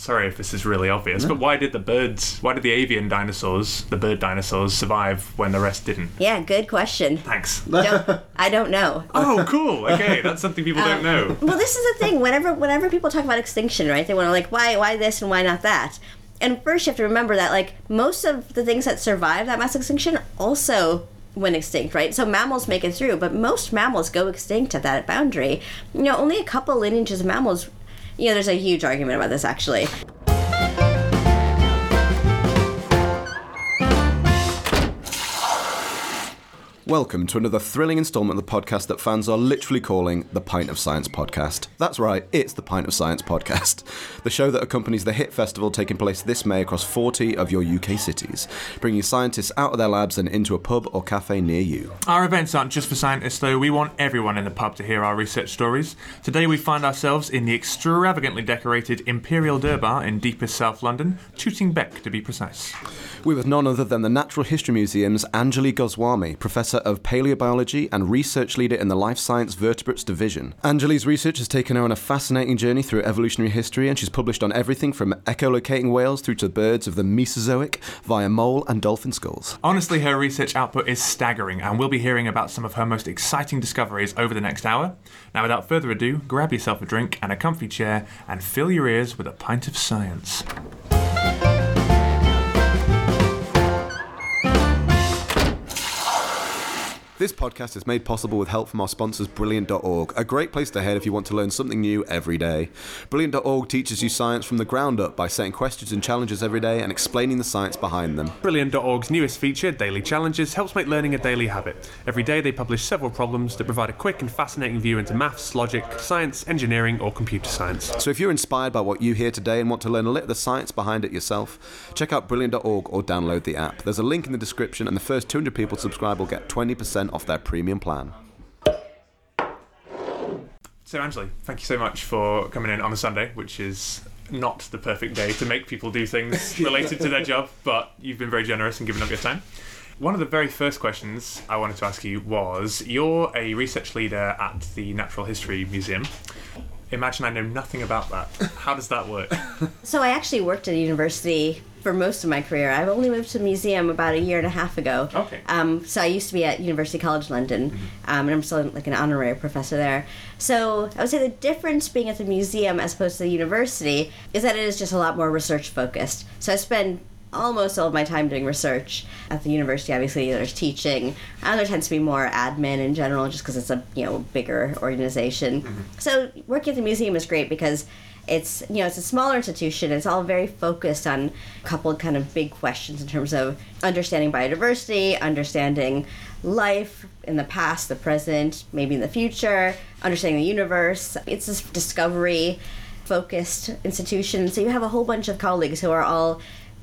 sorry if this is really obvious, but why did the birds, why did the avian dinosaurs, the bird dinosaurs, survive when the rest didn't? Yeah, good question. Thanks. Don't, I don't know. Oh, cool. Okay, that's something people don't um, know. Well, this is the thing. Whenever whenever people talk about extinction, right? They want to like why why this and why not that. And first, you have to remember that like most of the things that survive that mass extinction also went extinct, right? So mammals make it through, but most mammals go extinct at that boundary. You know, only a couple lineages of mammals. You know, there's a huge argument about this actually. Welcome to another thrilling installment of the podcast that fans are literally calling the Pint of Science podcast. That's right, it's the Pint of Science podcast, the show that accompanies the HIT festival taking place this May across 40 of your UK cities, bringing scientists out of their labs and into a pub or cafe near you. Our events aren't just for scientists, though. We want everyone in the pub to hear our research stories. Today, we find ourselves in the extravagantly decorated Imperial Durbar in deepest South London, Tooting Bec to be precise. We're with none other than the Natural History Museum's Anjali Goswami, Professor of Paleobiology and Research Leader in the Life Science Vertebrates Division. Anjali's research has taken her on a fascinating journey through evolutionary history, and she's published on everything from echolocating whales through to birds of the Mesozoic via mole and dolphin skulls. Honestly, her research output is staggering, and we'll be hearing about some of her most exciting discoveries over the next hour. Now, without further ado, grab yourself a drink and a comfy chair and fill your ears with a pint of science. This podcast is made possible with help from our sponsors, Brilliant.org, a great place to head if you want to learn something new every day. Brilliant.org teaches you science from the ground up by setting questions and challenges every day and explaining the science behind them. Brilliant.org's newest feature, Daily Challenges, helps make learning a daily habit. Every day they publish several problems that provide a quick and fascinating view into maths, logic, science, engineering, or computer science. So if you're inspired by what you hear today and want to learn a little of the science behind it yourself, check out Brilliant.org or download the app. There's a link in the description, and the first 200 people subscribe will get 20% off their premium plan. So, Anjali, thank you so much for coming in on a Sunday, which is not the perfect day to make people do things related to their job, but you've been very generous and given up your time. One of the very first questions I wanted to ask you was You're a research leader at the Natural History Museum. Imagine I know nothing about that. How does that work? So I actually worked at a university for most of my career. I've only moved to the museum about a year and a half ago. Okay. Um, so I used to be at University College London, um, and I'm still like an honorary professor there. So I would say the difference being at the museum as opposed to the university is that it is just a lot more research focused. So I spend almost all of my time doing research at the university obviously there's teaching and there tends to be more admin in general just because it's a you know bigger organization so working at the museum is great because it's you know it's a smaller institution. It's all very focused on a couple kind of big questions in terms of understanding biodiversity understanding life in the past the present maybe in the future understanding the universe. It's this discovery focused institution. So you have a whole bunch of colleagues who are all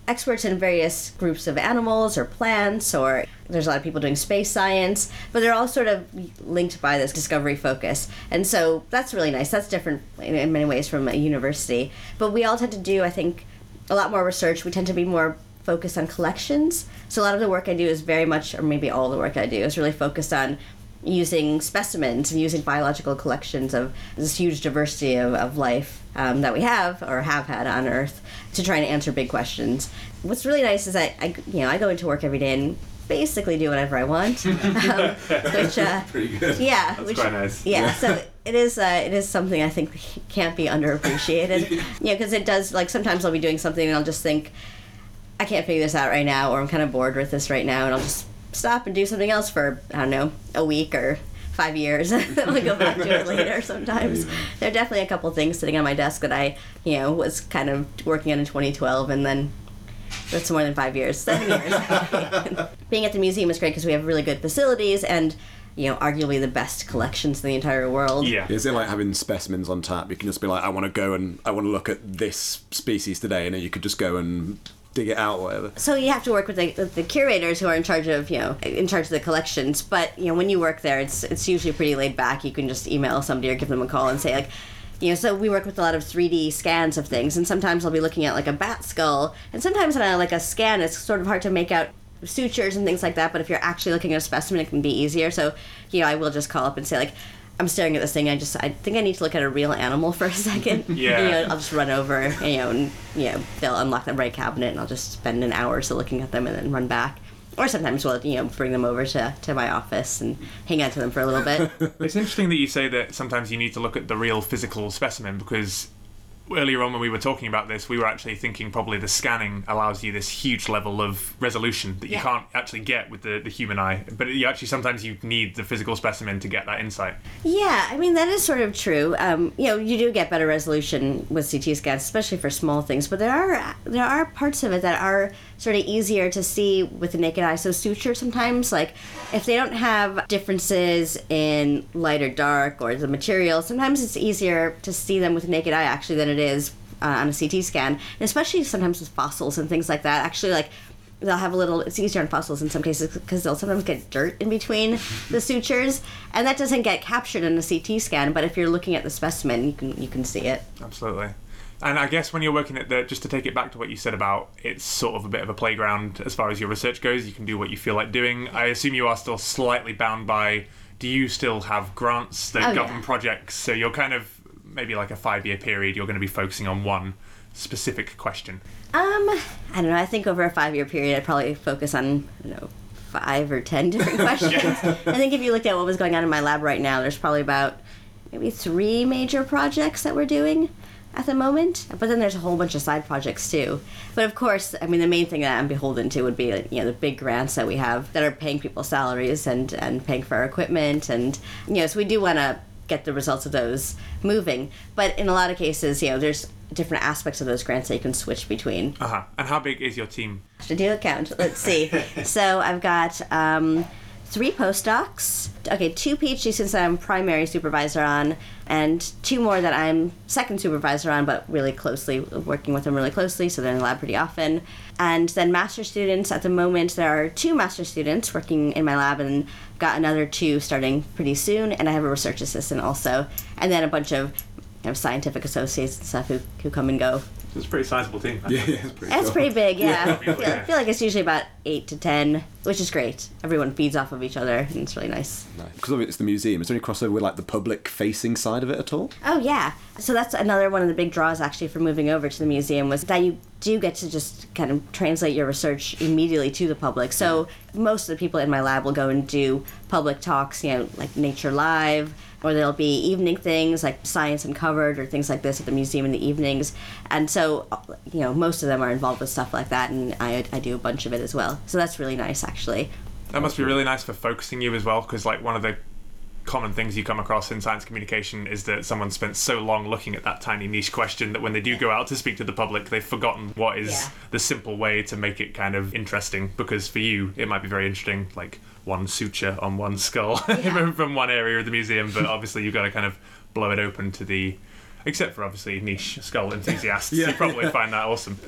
experts in various groups of animals or plants or there's a lot of people doing space science but they're all sort of linked by this discovery focus. And so that's really nice. That's different in, many ways from a university. But we all tend to do i think a lot more research. We tend to be more focused on collections. So a lot of the work i do is very much or maybe all the work i do is really focused on using specimens and using biological collections of this huge diversity of, of life um, that we have or have had on Earth to try and answer big questions. What's really nice is that I, you know, I go into work every day and basically do whatever I want, um, which uh, Pretty good. yeah, That's which quite nice. yeah, so it is uh, it is something I think can't be underappreciated. yeah, because it does like sometimes I'll be doing something and I'll just think I can't figure this out right now, or I'm kind of bored with this right now, and I'll just stop and do something else for I don't know a week or five years. I'll go back to it later. Sometimes there are definitely a couple things sitting on my desk that I you know was kind of working on in 2012, and then that's more than five years, seven years. Being at the museum is great because we have really good facilities and you know arguably the best collections in the entire world. Yeah. Is it like having specimens on tap? You can just be like, I want to go and I want to look at this species today, and then you could just go and dig it out whatever. So you have to work with the, with the curators who are in charge of you know in charge of the collections. But you know when you work there, it's it's usually pretty laid back. You can just email somebody or give them a call and say like. You know, so we work with a lot of 3D scans of things, and sometimes I'll be looking at like a bat skull, and sometimes on a, like a scan, it's sort of hard to make out sutures and things like that. But if you're actually looking at a specimen, it can be easier. So, you know, I will just call up and say like, I'm staring at this thing. I just I think I need to look at a real animal for a second. Yeah. You know, I'll just run over. You know, and you know they'll unlock the right cabinet, and I'll just spend an hour or so looking at them, and then run back. Or sometimes we'll you know bring them over to, to my office and hang out to them for a little bit. It's interesting that you say that sometimes you need to look at the real physical specimen because earlier on when we were talking about this, we were actually thinking probably the scanning allows you this huge level of resolution that you Yeah. can't actually get with the, the human eye. But you actually sometimes you need the physical specimen to get that insight. Yeah, I mean that is sort of true. Um, you know, you do get better resolution with CT scans, especially for small things. But there are there are parts of it that are sort of easier to see with the naked eye. So suture sometimes, like if they don't have differences in light or dark or the material, sometimes it's easier to see them with the naked eye actually than it is uh, on a CT scan, and especially sometimes with fossils and things like that. Actually, like they'll have a little it's easier on fossils in some cases because they'll sometimes get dirt in between the sutures and that doesn't get captured in a ct scan but if you're looking at the specimen you can you can see it Absolutely. And I guess when you're working at the, just to take it back to what you said about it's sort of a bit of a playground as far as your research goes. You can do what you feel like doing. I assume you are still slightly bound by. Do you still have grants that Oh, govern yeah. projects? So you're kind of maybe like a five year period. You're going to be focusing on one specific question. um i don't know i think over a five year period i'd probably focus on you know five or ten different questions i think if you looked at what was going on in my lab right now there's probably about maybe three major projects that we're doing at the moment but then there's a whole bunch of side projects too but of course i mean the main thing that i'm beholden to would be you know the big grants that we have that are paying people salaries and and paying for our equipment and you know so we do want to get the results of those moving but in a lot of cases you know there's different aspects of those grants that you can switch between Uh huh. And how big is your team? to do a count. Let's see. so I've got um, three postdocs. Okay, two PhD students that I'm primary supervisor on, and two more that I'm second supervisor on, but really closely working with them really closely. So they're in the lab pretty often. And then master students. At the moment, there are two master students working in my lab, and got another two starting pretty soon. And I have a research assistant also, and then a bunch of scientific associates and stuff who, who come and go. It's a pretty sizable team. Yeah, yeah, it's pretty It's cool. pretty big, yeah. Yeah. I, feel, I feel like it's usually about eight to ten, which is great. Everyone feeds off of each other, and it's really nice. Because it's the museum. Is there any crossover with like the public-facing side of it at all? Oh yeah, so that's another one of the big draws actually for moving over to the museum was that you do get to just kind of translate your research immediately to the public. So most of the people in my lab will go and do public talks, you know, like Nature Live, or there'll be evening things like Science Uncovered or things like this at the museum in the evenings. And so, you know, most of them are involved with stuff like that, and I, I do a bunch of it as well. So that's really nice actually. That must be really nice for focusing you as well, because like one of the common things you come across in science communication is that someone spent so long looking at that tiny niche question that when they do go out to speak to the public, they've forgotten what is Yeah. the simple way to make it kind of interesting. Because for you, it might be very interesting, like one suture on one skull from one area of the museum, but obviously you've got to kind of blow it open to the. Except for obviously niche skull enthusiasts, you probably find that awesome.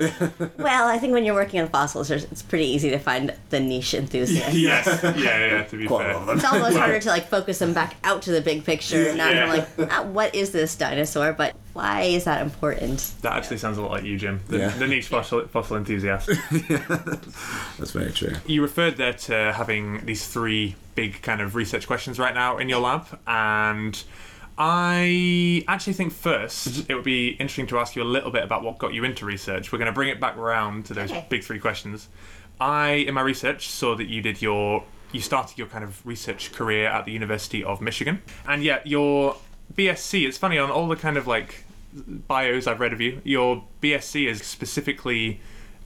Well, I think when you're working on fossils, it's pretty easy to find the niche enthusiasts. yes, yeah, yeah. To be Quite fair, lot of them. It's almost harder to like focus them back out to the big picture. Not Yeah. like, ah, what is this dinosaur? But why is that important? that actually sounds a lot like you, Jim, the, Yeah. the niche fossil, fossil enthusiast. That's very true. You referred there to having these three big kind of research questions right now in your lab, and I actually think first it would be interesting to ask you a little bit about what got you into research. We're going to bring it back round to those Okay. big three questions. I, in my research, saw that you did your you started your kind of research career at the University of Michigan, and yet your BSc. It's funny on all the kind of like bios I've read of you. Your BSc is specifically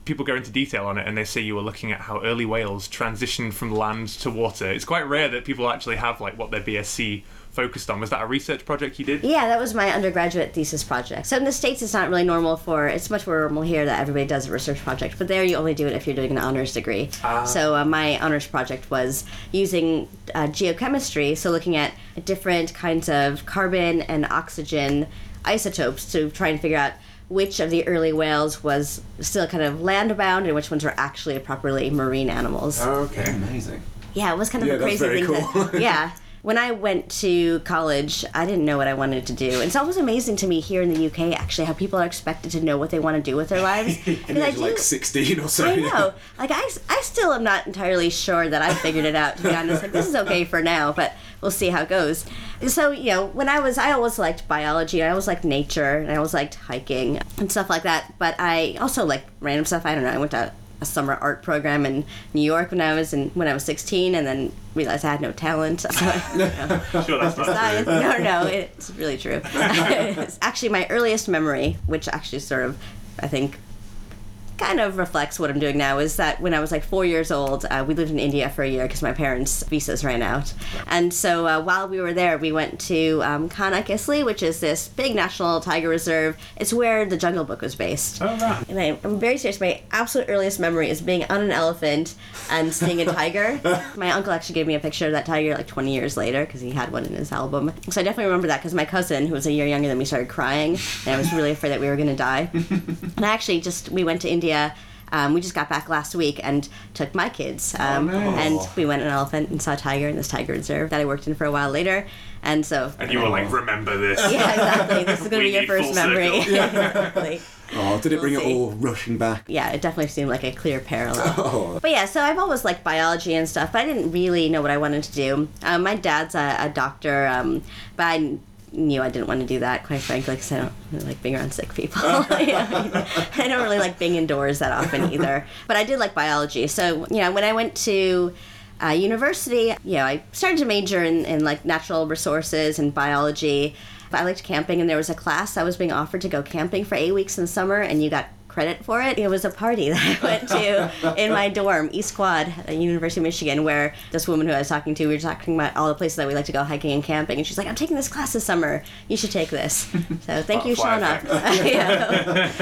people go into detail on it and they say you were looking at how early whales transitioned from land to water. It's quite rare that people actually have like what their BSc focused on. Was that a research project you did? Yeah, that was my undergraduate thesis project. So in the States, it's not really normal for, it's much more normal here that everybody does a research project, but there you only do it if you're doing an honors degree. So uh, my honors project was using uh, geochemistry, so looking at different kinds of carbon and oxygen isotopes to try and figure out which of the early whales was still kind of land-bound and which ones were actually properly marine animals. Okay. Amazing. Yeah, it was kind of Yeah, a that's crazy very thing. cool. To, yeah, when I went to college, I didn't know what I wanted to do. And it's always amazing to me here in the UK, actually, how people are expected to know what they want to do with their lives. And I you're like 16 or so. I know. Like I, I still am not entirely sure that I figured it out. To be honest, like this is okay for now, but we'll see how it goes. So you know, when I was, I always liked biology. I always liked nature, and I always liked hiking and stuff like that. But I also like random stuff. I don't know. I went to a summer art program in New York when I was in when I was 16, and then realized I had no talent. So you know, Sure, that's not science. No, no, it's really true. It's actually, my earliest memory, which actually sort of, I think, kind of reflects what I'm doing now, is that when I was like four years old, uh, we lived in India for a year because my parents' visas ran out. And so uh, while we were there, we went to um, Kanha Kisli, which is this big national tiger reserve. It's where the Jungle Book was based. Oh, right. And I, I'm very serious. My absolute earliest memory is being on an elephant and seeing a tiger. my uncle actually gave me a picture of that tiger like 20 years later because he had one in his album. So I definitely remember that because my cousin, who was a year younger than me, started crying, and I was really afraid that we were going to die. and I actually just we went to India. Um, we just got back last week and took my kids, um, nice. and we went on an elephant and saw a tiger in this tiger reserve that I worked in for a while later. And so, And you were like, remember this. yeah, exactly. This is going to be your first memory. circle. exactly Oh, did it bring it all rushing back? yeah, it definitely seemed like a clear parallel. Oh, But yeah, so I've always liked biology and stuff, but I didn't really know what I wanted to do. Um, my dad's a, a doctor, um, but I knew I didn't want to do that, quite frankly, because I don't really like being around sick people. Yeah. I don't really like being indoors that often either. But I did like biology. So, you know, when I went to uh, university, you know, I started to major in, in like natural resources and biology. But I liked camping, and there was a class I was being offered to go camping for eight weeks in the summer, and you got credit for it. It was a party that I went to in my dorm, East Quad at University of Michigan, where this woman who I was talking to, we were talking about all the places that we like to go hiking and camping, and she's like, "I'm taking this class this summer. You should take this." So thank you, Shauna. Yeah.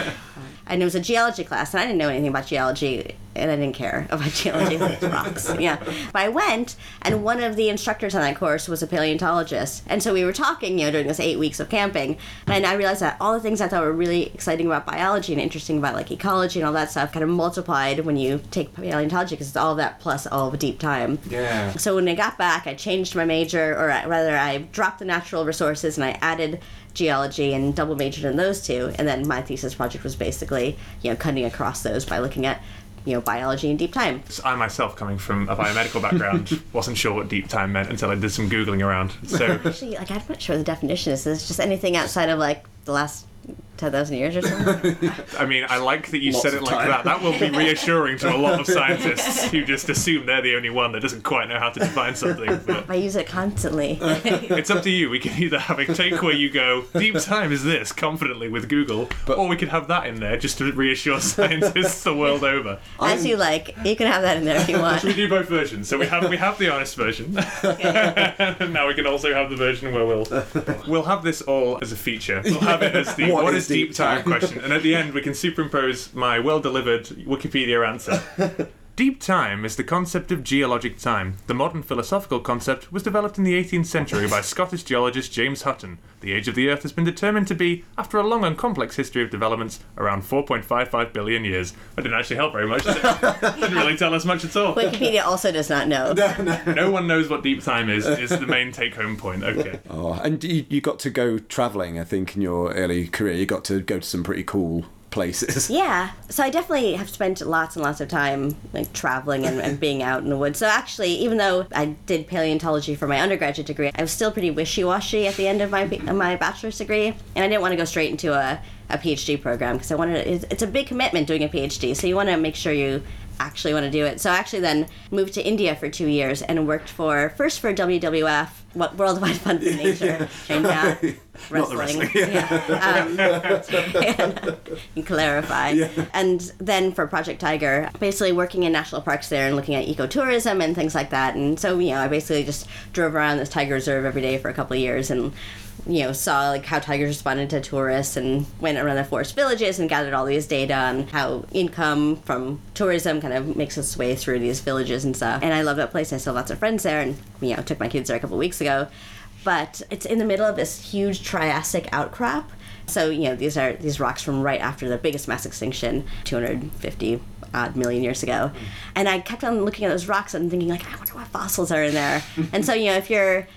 And it was a geology class, and I didn't know anything about geology, and I didn't care about geology, like rocks. Yeah, but I went, and one of the instructors on that course was a paleontologist, and so we were talking, you know, during this eight weeks of camping, and I realized that all the things I thought were really exciting about biology and interesting about like ecology and all that stuff kind of multiplied when you take paleontology because it's all of that plus all of deep time. yeah. So when I got back, I changed my major, or rather, I dropped the natural resources and I added geology and double majored in those two. And then my thesis project was basically, you know, cutting across those by looking at, you know, biology and deep time. I myself, coming from a biomedical background, wasn't sure what deep time meant until I did some googling around. So Actually, like I'm not sure the definition is. It's just anything outside of like the last ten thousand years or something. I mean, I like that you Lots said it like time. that. That will be reassuring to a lot of scientists who just assume they're the only one that doesn't quite know how to define something. But I use it constantly. it's up to you. We can either have a take where you go, deep time is this, confidently with Google, or we could have that in there just to reassure scientists the world over. As you like. You can have that in there if you want. Should we do both versions? So we have we have the honest version. and now we can also have the version where we'll we'll have this all as a feature. We'll have it as the What what is deep deep time time? question, and at the end we can superimpose my well delivered Wikipedia answer. Deep time is the concept of geologic time. The modern philosophical concept was developed in the 18th century by Scottish geologist James Hutton. The age of the Earth has been determined to be, after a long and complex history of developments, around 4.55 billion years. That didn't actually help very much. Did it? didn't really tell us much at all. Wikipedia also does not know. No one knows what deep time is, is the main take home point. Okay. Oh, and you, you got to go travelling, I think, in your early career. You got to go to some pretty cool places. Yeah, so I definitely have spent lots and lots of time like traveling and, and being out in the woods. So actually, even though I did paleontology for my undergraduate degree, I was still pretty wishy-washy at the end of my my bachelor's degree, and I didn't want to go straight into a, a PhD program because I wanted it's, it's a big commitment doing a PhD, so you want to make sure you actually want to do it. So I actually then moved to India for two years and worked for first for WWF, what Worldwide Fund for Nature, the wrestling. wrestling. Yeah. Um, and, clarify. And then for Project Tiger, basically working in national parks there and looking at ecotourism and things like that. And so, you know, I basically just drove around this tiger reserve every day for a couple of years and you know, saw like how tigers responded to tourists and went around the forest villages and gathered all these data on how income from tourism kind of makes its way through these villages and stuff. And I love that place. I still have lots of friends there and, you know, took my kids there a couple weeks ago. But it's in the middle of this huge Triassic outcrop. So, you know, these are these rocks from right after the biggest mass extinction, 250 odd million years ago. Hmm. And I kept on looking at those rocks and thinking like, I wonder what fossils are in there. and so, you know, if you're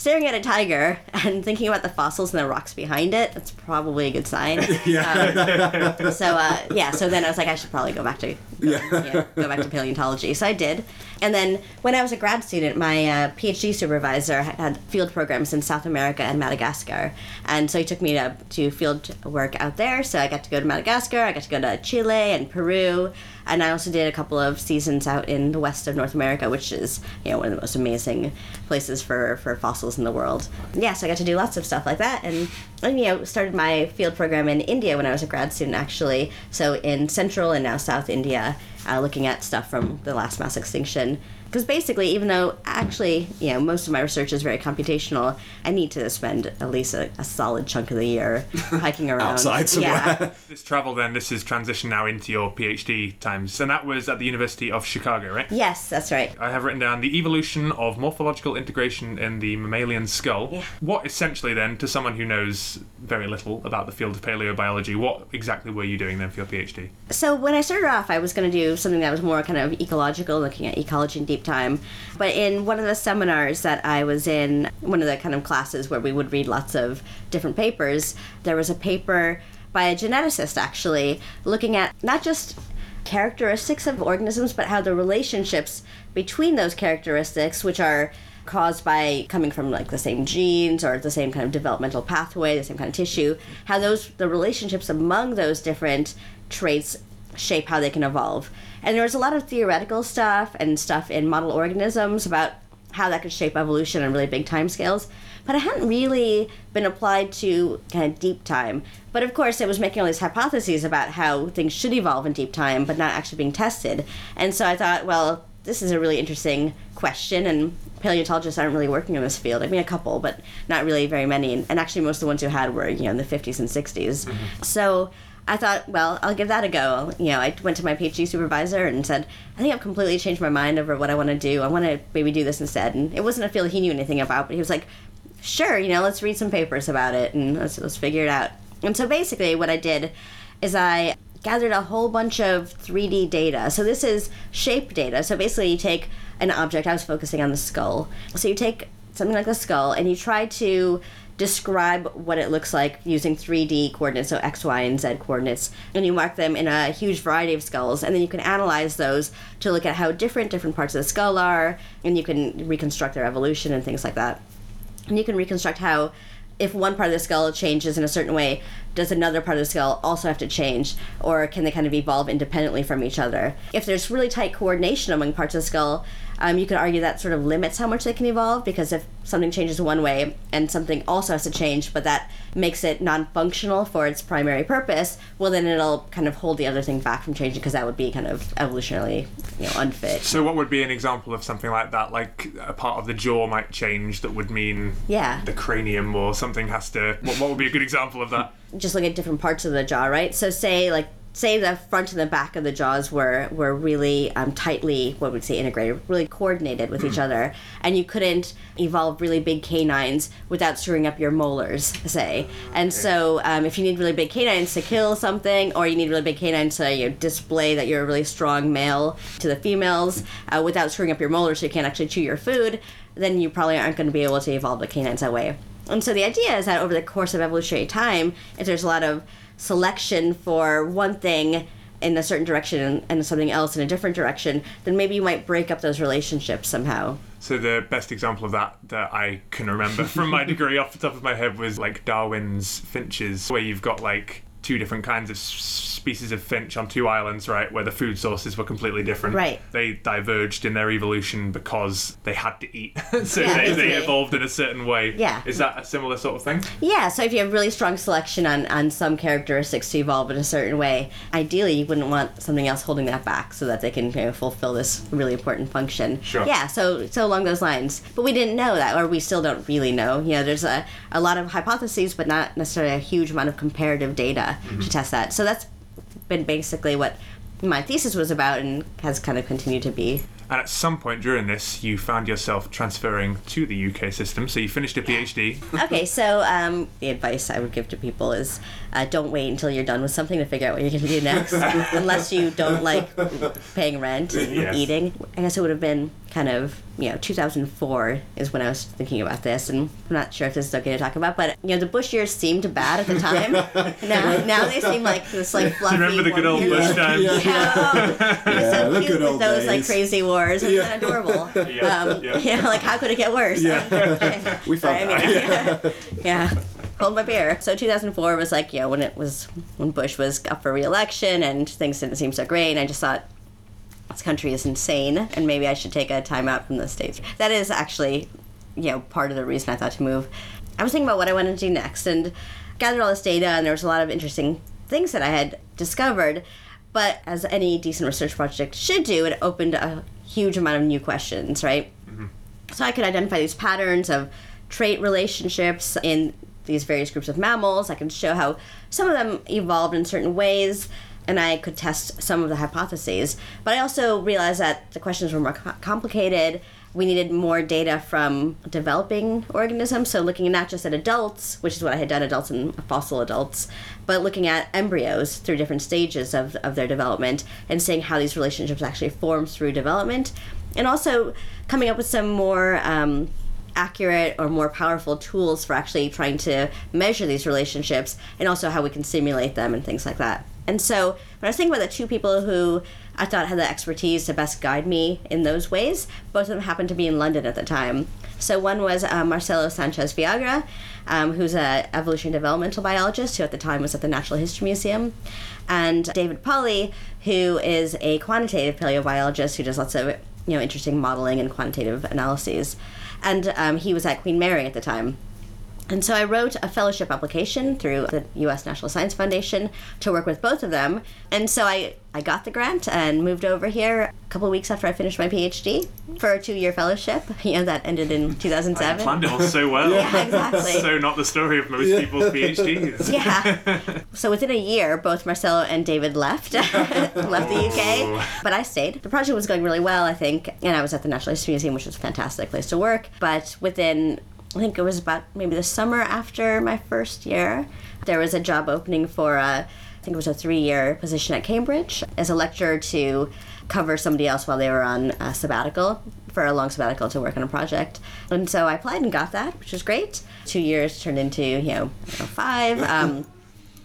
staring at a tiger and thinking about the fossils and the rocks behind it, that's probably a good sign. yeah. Um, so uh, yeah, so then I was like, I should probably go back to go, yeah. go back to paleontology. So I did, and then when I was a grad student, my uh, PhD supervisor had field programs in South America and Madagascar, and so he took me to to field work out there. So I got to go to Madagascar, I got to go to Chile and Peru, and I also did a couple of seasons out in the west of North America, which is you know one of the most amazing places for for fossils in the world. Yeah, so I got to do lots of stuff like that, and, and you know started my field program in India when I was a grad student actually. So in Central and now South India, uh, looking at stuff from the last mass extinction because basically, even though actually, you know, most of my research is very computational, I need to spend at least a, a solid chunk of the year hiking around outside somewhere. Yeah. This travel then, this is transition now into your PhD times, and that was at the University of Chicago, right? Yes, that's right. I have written down the evolution of morphological integration in the mammalian skull. Yeah. What essentially then, to someone who knows very little about the field of paleobiology, what exactly were you doing then for your PhD? So when I started off, I was going to do something that was more kind of ecological, looking at ecology in deep time. But in one of the seminars that I was in, one of the kind of classes where we would read lots of different papers, there was a paper by a geneticist actually looking at not just characteristics of organisms, but how the relationships between those characteristics, which are caused by coming from like the same genes or the same kind of developmental pathway, the same kind of tissue, how those the relationships among those different traits shape how they can evolve. And there was a lot of theoretical stuff and stuff in model organisms about how that could shape evolution on really big time scales. But it hadn't really been applied to kind of deep time. But of course, it was making all these hypotheses about how things should evolve in deep time, but not actually being tested. And so I thought, well, this is a really interesting question, and paleontologists aren't really working in this field. I mean, a couple, but not really very many. And actually, most of the ones who had were, you know, in the 50s and 60s. Mm-hmm. So I thought, well, I'll give that a go. You know, I went to my PhD supervisor and said, I think I've completely changed my mind over what I want to do. I want to maybe do this instead. And it wasn't a field he knew anything about, but he was like, sure, you know, let's read some papers about it and let's, let's figure it out. And so basically, what I did is I gathered a whole bunch of 3D data. So this is shape data. So basically, you take an object, I was focusing on the skull. So you take something like the skull and you try to describe what it looks like using 3D coordinates, so X, Y, and Z coordinates, and you mark them in a huge variety of skulls, and then you can analyze those to look at how different different parts of the skull are, and you can reconstruct their evolution and things like that. And you can reconstruct how if one part of the skull changes in a certain way, does another part of the skull also have to change, or can they kind of evolve independently from each other? If there's really tight coordination among parts of the skull, um, you could argue that sort of limits how much they can evolve because if something changes one way and something also has to change, but that makes it non-functional for its primary purpose, well then it'll kind of hold the other thing back from changing because that would be kind of evolutionarily, you know, unfit. So, what would be an example of something like that? Like a part of the jaw might change that would mean Yeah. the cranium or something has to. What, what would be a good example of that? just look at different parts of the jaw, right? So say like say the front and the back of the jaws were were really um, tightly what would say integrated, really coordinated with each other, and you couldn't evolve really big canines without screwing up your molars, say. And so um, if you need really big canines to kill something, or you need really big canines to you know, display that you're a really strong male to the females uh, without screwing up your molars, so you can't actually chew your food, then you probably aren't going to be able to evolve the canines that way. And so the idea is that over the course of evolutionary time, if there's a lot of selection for one thing in a certain direction and something else in a different direction, then maybe you might break up those relationships somehow. So the best example of that that I can remember from my degree off the top of my head was like Darwin's finches, where you've got like two different kinds of species of finch on two islands, right, where the food sources were completely different. Right. They diverged in their evolution because they had to eat, so Yeah, they, they evolved in a certain way. Yeah. Is that a similar sort of thing? Yeah, so if you have really strong selection on, on some characteristics to evolve in a certain way, ideally you wouldn't want something else holding that back so that they can you know, fulfill this really important function. Sure. Yeah, so so along those lines. But we didn't know that, or we still don't really know. You know, there's a, a lot of hypotheses, but not necessarily a huge amount of comparative data to test that. So that's been basically what my thesis was about and has kind of continued to be. And at some point during this, you found yourself transferring to the UK system. So you finished a PhD. okay, so um, the advice I would give to people is uh, don't wait until you're done with something to figure out what you're going to do next, unless you don't like paying rent and Yes. eating. I guess it would have been kind of, you know, 2004 is when I was thinking about this, and I'm not sure if this is okay to talk about, but, you know, the Bush years seemed bad at the time. now, now they seem like this, like, fluffy. You Remember the good old period. Bush times? Yeah. Yeah, it was Yeah, so the good old those like crazy wars. Was kind of adorable. Yeah, um, yeah. yeah, like how could it get worse? Yeah. We found I that. mean, yeah. Hold my beer. So 2004 was like, you know, when it was when Bush was up for re-election and things didn't seem so great. And I just thought this country is insane, and maybe I should take a time out from the states. That is actually, you know, part of the reason I thought to move. I was thinking about what I wanted to do next, and gathered all this data, and there was a lot of interesting things that I had discovered. But as any decent research project should do, it opened a huge amount of new questions, right? Mm-hmm. So I could identify these patterns of trait relationships in these various groups of mammals. I could show how some of them evolved in certain ways, and I could test some of the hypotheses. But I also realized that the questions were more co- complicated. We needed more data from developing organisms, so looking not just at adults, which is what I had done, adults and fossil adults, but looking at embryos through different stages of, of their development and seeing how these relationships actually form through development and also coming up with some more um, accurate or more powerful tools for actually trying to measure these relationships and also how we can simulate them and things like that. And so when I was thinking about the two people who I thought had the expertise to best guide me in those ways, both of them happened to be in London at the time. So one was uh, Marcelo Sanchez Villagra, um, who's an evolution developmental biologist who at the time was at the Natural History Museum, and David Polly, who is a quantitative paleobiologist who does lots of you know interesting modeling and quantitative analyses, and um, he was at Queen Mary at the time. And so I wrote a fellowship application through the U.S. National Science Foundation to work with both of them. And so I, I got the grant and moved over here a couple of weeks after I finished my PhD for a two-year fellowship. You know, that ended in 2007. Planned it all so well. Yeah, exactly. So not the story of most people's PhDs. yeah. So within a year, both Marcelo and David left, left the UK, oh. but I stayed. The project was going really well, I think, and I was at the National History Museum, which was a fantastic place to work. But within, I think it was about maybe the summer after my first year, there was a job opening for a, I think it was a three-year position at Cambridge as a lecturer to cover somebody else while they were on a sabbatical for a long sabbatical to work on a project. And so I applied and got that, which was great. Two years turned into, you know, five. Um,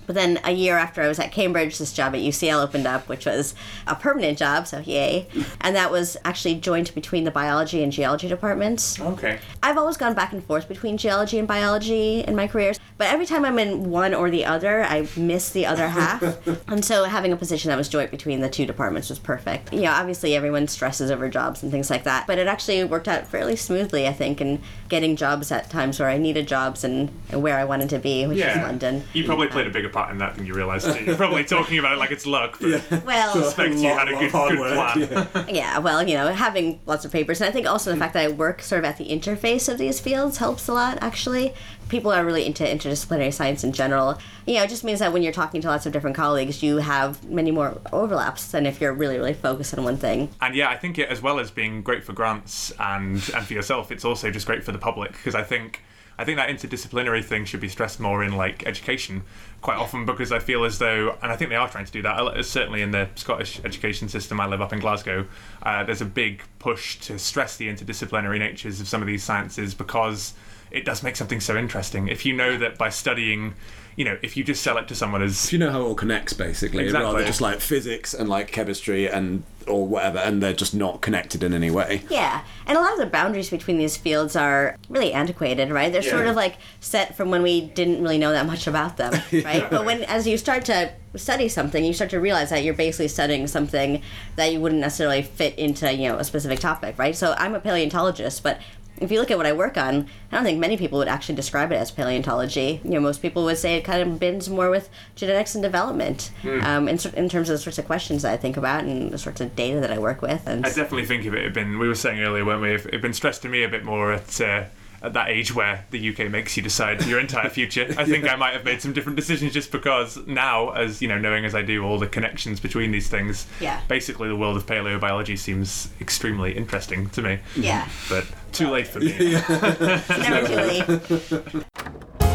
but then a year after I was at Cambridge, this job at UCL opened up, which was a permanent job, so yay. And that was actually joint between the biology and geology departments. Okay. I've always gone back and forth between geology and biology in my careers, but every time I'm in one or the other, I miss the other half. and so having a position that was joint between the two departments was perfect. You know, obviously everyone stresses over jobs and things like that, but it actually worked out fairly smoothly, I think, in getting jobs at times where I needed jobs and, and where I wanted to be, which is London. You probably played a bigger part in that than you realised. too. You're probably talking about it like it's luck, but Well, suspect you had a good, good of hard plan. Yeah, well, you know, having lots of papers, and I think also the fact that I work sort of at the interface of these fields helps a lot. Actually, people are really into interdisciplinary science in general. You know, it just means that when you're talking to lots of different colleagues, you have many more overlaps than if you're really, really focused on one thing. And yeah, I think it as well as being great for grants and and for yourself, it's also just great for the public because I think I think that interdisciplinary thing should be stressed more in like education quite often because I feel as though, and I think they are trying to do that. Certainly in the Scottish education system, I live up in Glasgow. Uh, there's a big push to stress the interdisciplinary natures of some of these sciences because it does make something so interesting. If you know that by studying, you know, if you just sell it to someone as If you know how it all connects, basically, Exactly. rather just like physics and like chemistry and or whatever, and they're just not connected in any way. Yeah, and a lot of the boundaries between these fields are really antiquated, right? They're sort of like set from when we didn't really know that much about them, right? But when as you start to study something, you start to realize that you're basically studying something that you wouldn't necessarily fit into, you know, a specific topic, right? So I'm a paleontologist, but if you look at what I work on, I don't think many people would actually describe it as paleontology. You know, most people would say it kind of bends more with genetics and development, um, in, in terms of the sorts of questions that I think about and the sorts of data that I work with. And I definitely think if it had been, we were saying earlier, weren't we? It been stressed to me a bit more at uh, at that age where the UK makes you decide your entire future, I think I might have made some different decisions just because now, as you know, knowing as I do all the connections between these things, Yeah. basically the world of paleobiology seems extremely interesting to me. Yeah. But too late for me. Never too late.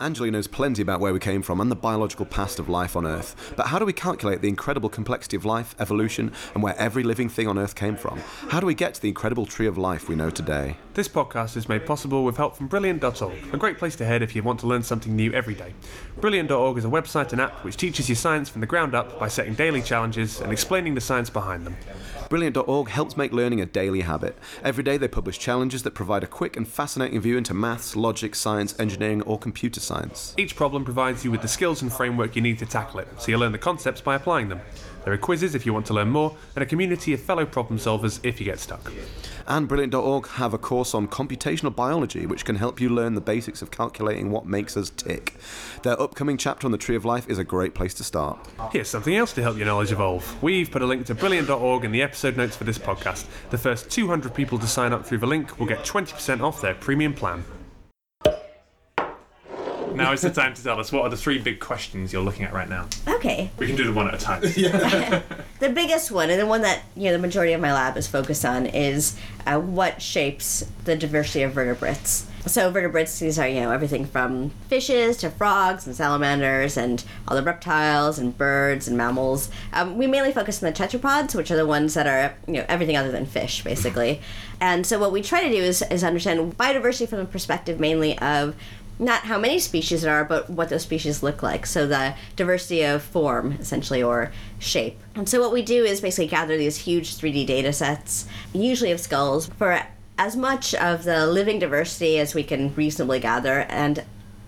Anjali knows plenty about where we came from and the biological past of life on Earth. But how do we calculate the incredible complexity of life, evolution, and where every living thing on Earth came from? How do we get to the incredible tree of life we know today? This podcast is made possible with help from Brilliant.org, a great place to head if you want to learn something new every day. Brilliant.org is a website and app which teaches you science from the ground up by setting daily challenges and explaining the science behind them. Brilliant.org helps make learning a daily habit. Every day they publish challenges that provide a quick and fascinating view into maths, logic, science, engineering, or computer science. Each problem provides you with the skills and framework you need to tackle it, so you learn the concepts by applying them. There are quizzes if you want to learn more, and a community of fellow problem solvers if you get stuck. And Brilliant.org have a course on computational biology, which can help you learn the basics of calculating what makes us tick. Their upcoming chapter on the Tree of Life is a great place to start. Here's something else to help your knowledge evolve. We've put a link to brilliant.org in the episode notes for this podcast. The first 200 people to sign up through the link will get 20% off their premium plan. Now is the time to tell us what are the three big questions you're looking at right now. Okay. We can do them one at a time. The biggest one, and the one that you know the majority of my lab is focused on, is uh, what shapes the diversity of vertebrates. So vertebrates, these are you know everything from fishes to frogs and salamanders and all the reptiles and birds and mammals. Um, we mainly focus on the tetrapods, which are the ones that are you know everything other than fish, basically. And so what we try to do is, is understand biodiversity from the perspective mainly of not how many species there are, but what those species look like. So the diversity of form, essentially, or shape. And so what we do is basically gather these huge 3D data sets, usually of skulls, for as much of the living diversity as we can reasonably gather, and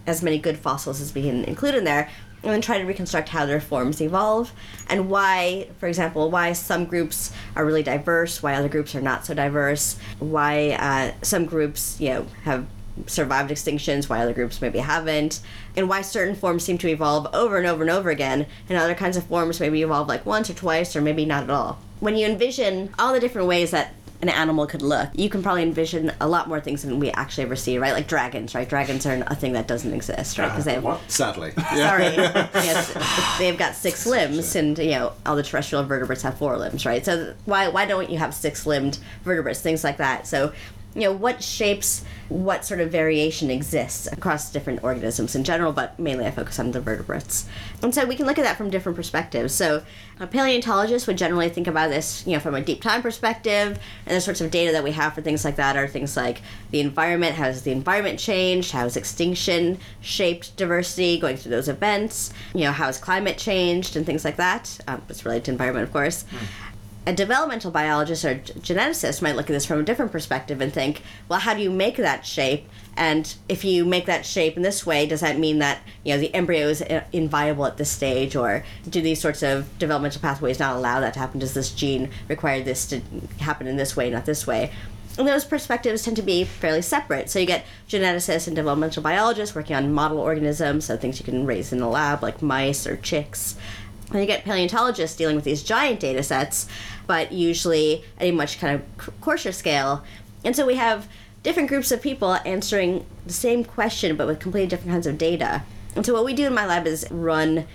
as many good fossils as we can include in there. And then try to reconstruct how their forms evolve and why, for example, why some groups are really diverse, why other groups are not so diverse, why uh, some groups, you know, have survived extinctions, why other groups maybe haven't, and why certain forms seem to evolve over and over and over again, and other kinds of forms maybe evolve like once or twice or maybe not at all. When you envision all the different ways that an animal could look, you can probably envision a lot more things than we actually ever see, right? Like dragons, right? Dragons are a thing that doesn't exist, right? Because they have uh, Sadly. sorry. yes, they've got six limbs, and you know all the terrestrial vertebrates have four limbs, right? So why why don't you have six-limbed vertebrates, things like that? So you know what shapes what sort of variation exists across different organisms in general, but mainly I focus on the vertebrates. And so we can look at that from different perspectives. So a paleontologist would generally think about this, you know, from a deep time perspective, and the sorts of data that we have for things like that are things like the environment, how has the environment changed, how has extinction shaped diversity, going through those events, you know, how has climate changed, and things like that. Um, it's related to environment, of course a developmental biologist or geneticist might look at this from a different perspective and think, well, how do you make that shape? And if you make that shape in this way, does that mean that you know the embryo is uh, inviable at this stage, or do these sorts of developmental pathways not allow that to happen? Does this gene require this to happen in this way, not this way? And those perspectives tend to be fairly separate. So you get geneticists and developmental biologists working on model organisms, so things you can raise in the lab like mice or chicks. And you get paleontologists dealing with these giant data sets, but usually at a much kind of coarser scale. And so we have different groups of people answering the same question, but with completely different kinds of data. And so what we do in my lab is run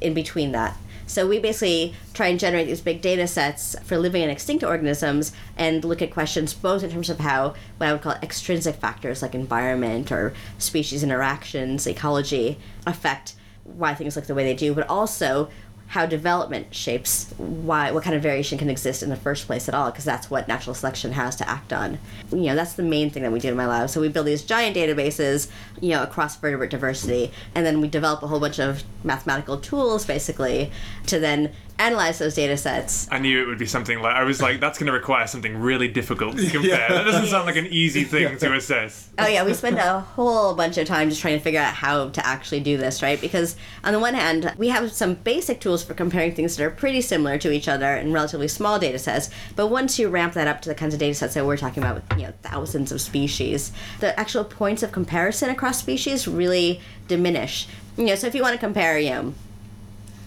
in between that. So we basically try and generate these big data sets for living and extinct organisms and look at questions both in terms of how what I would call extrinsic factors like environment or species interactions, ecology affect why things look the way they do, but also how development shapes why what kind of variation can exist in the first place at all because that's what natural selection has to act on. You know that's the main thing that we do in my lab. So we build these giant databases you know across vertebrate diversity and then we develop a whole bunch of mathematical tools basically to then analyze those data sets I knew it would be something like I was like, that's going to require something really difficult to compare. That doesn't sound like an easy thing to assess. Oh yeah, we spend a whole bunch of time just trying to figure out how to actually do this, right? Because on the one hand, we have some basic tools for comparing things that are pretty similar to each other in relatively small data sets. But once you ramp that up to the kinds of data sets that we're talking about with you know thousands of species, the actual points of comparison across species really diminish. You know, so if you want to compare, you know,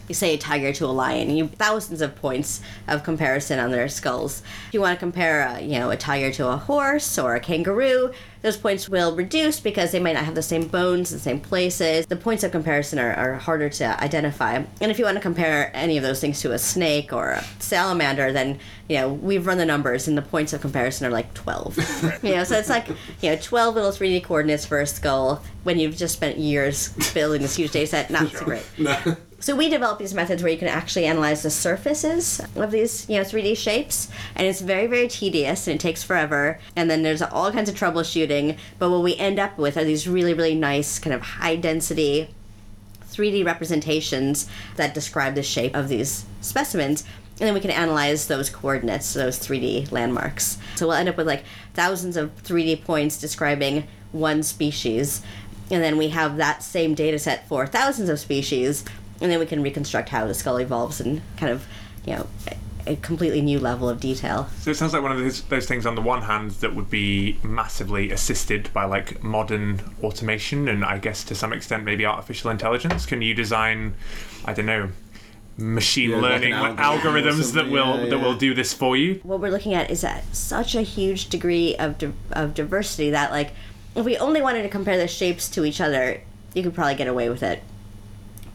you say a tiger to a lion, you thousands of points of comparison on their skulls. If you want to compare, a, you know, a tiger to a horse or a kangaroo, those points will reduce because they might not have the same bones in the same places. The points of comparison are, are harder to identify. And if you want to compare any of those things to a snake or a salamander, then you know we've run the numbers and the points of comparison are like 12 you know so it's like you know 12 little 3d coordinates for a skull when you've just spent years building this huge data set. Not so great so we developed these methods where you can actually analyze the surfaces of these, you know, 3D shapes, and it's very, very tedious and it takes forever. And then there's all kinds of troubleshooting. But what we end up with are these really, really nice kind of high density 3D representations that describe the shape of these specimens. And then we can analyze those coordinates, those 3D landmarks. So we'll end up with like thousands of 3D points describing one species. And then we have that same data set for thousands of species and then we can reconstruct how the skull evolves and kind of, you know, a completely new level of detail. So it sounds like one of those, those things on the one hand that would be massively assisted by like modern automation and I guess to some extent maybe artificial intelligence. Can you design, I don't know, machine Yeah, learning an algorithm algorithms that will yeah, that will do this for you? What we're looking at is at such a huge degree of di- of diversity that like if we only wanted to compare the shapes to each other, you could probably get away with it.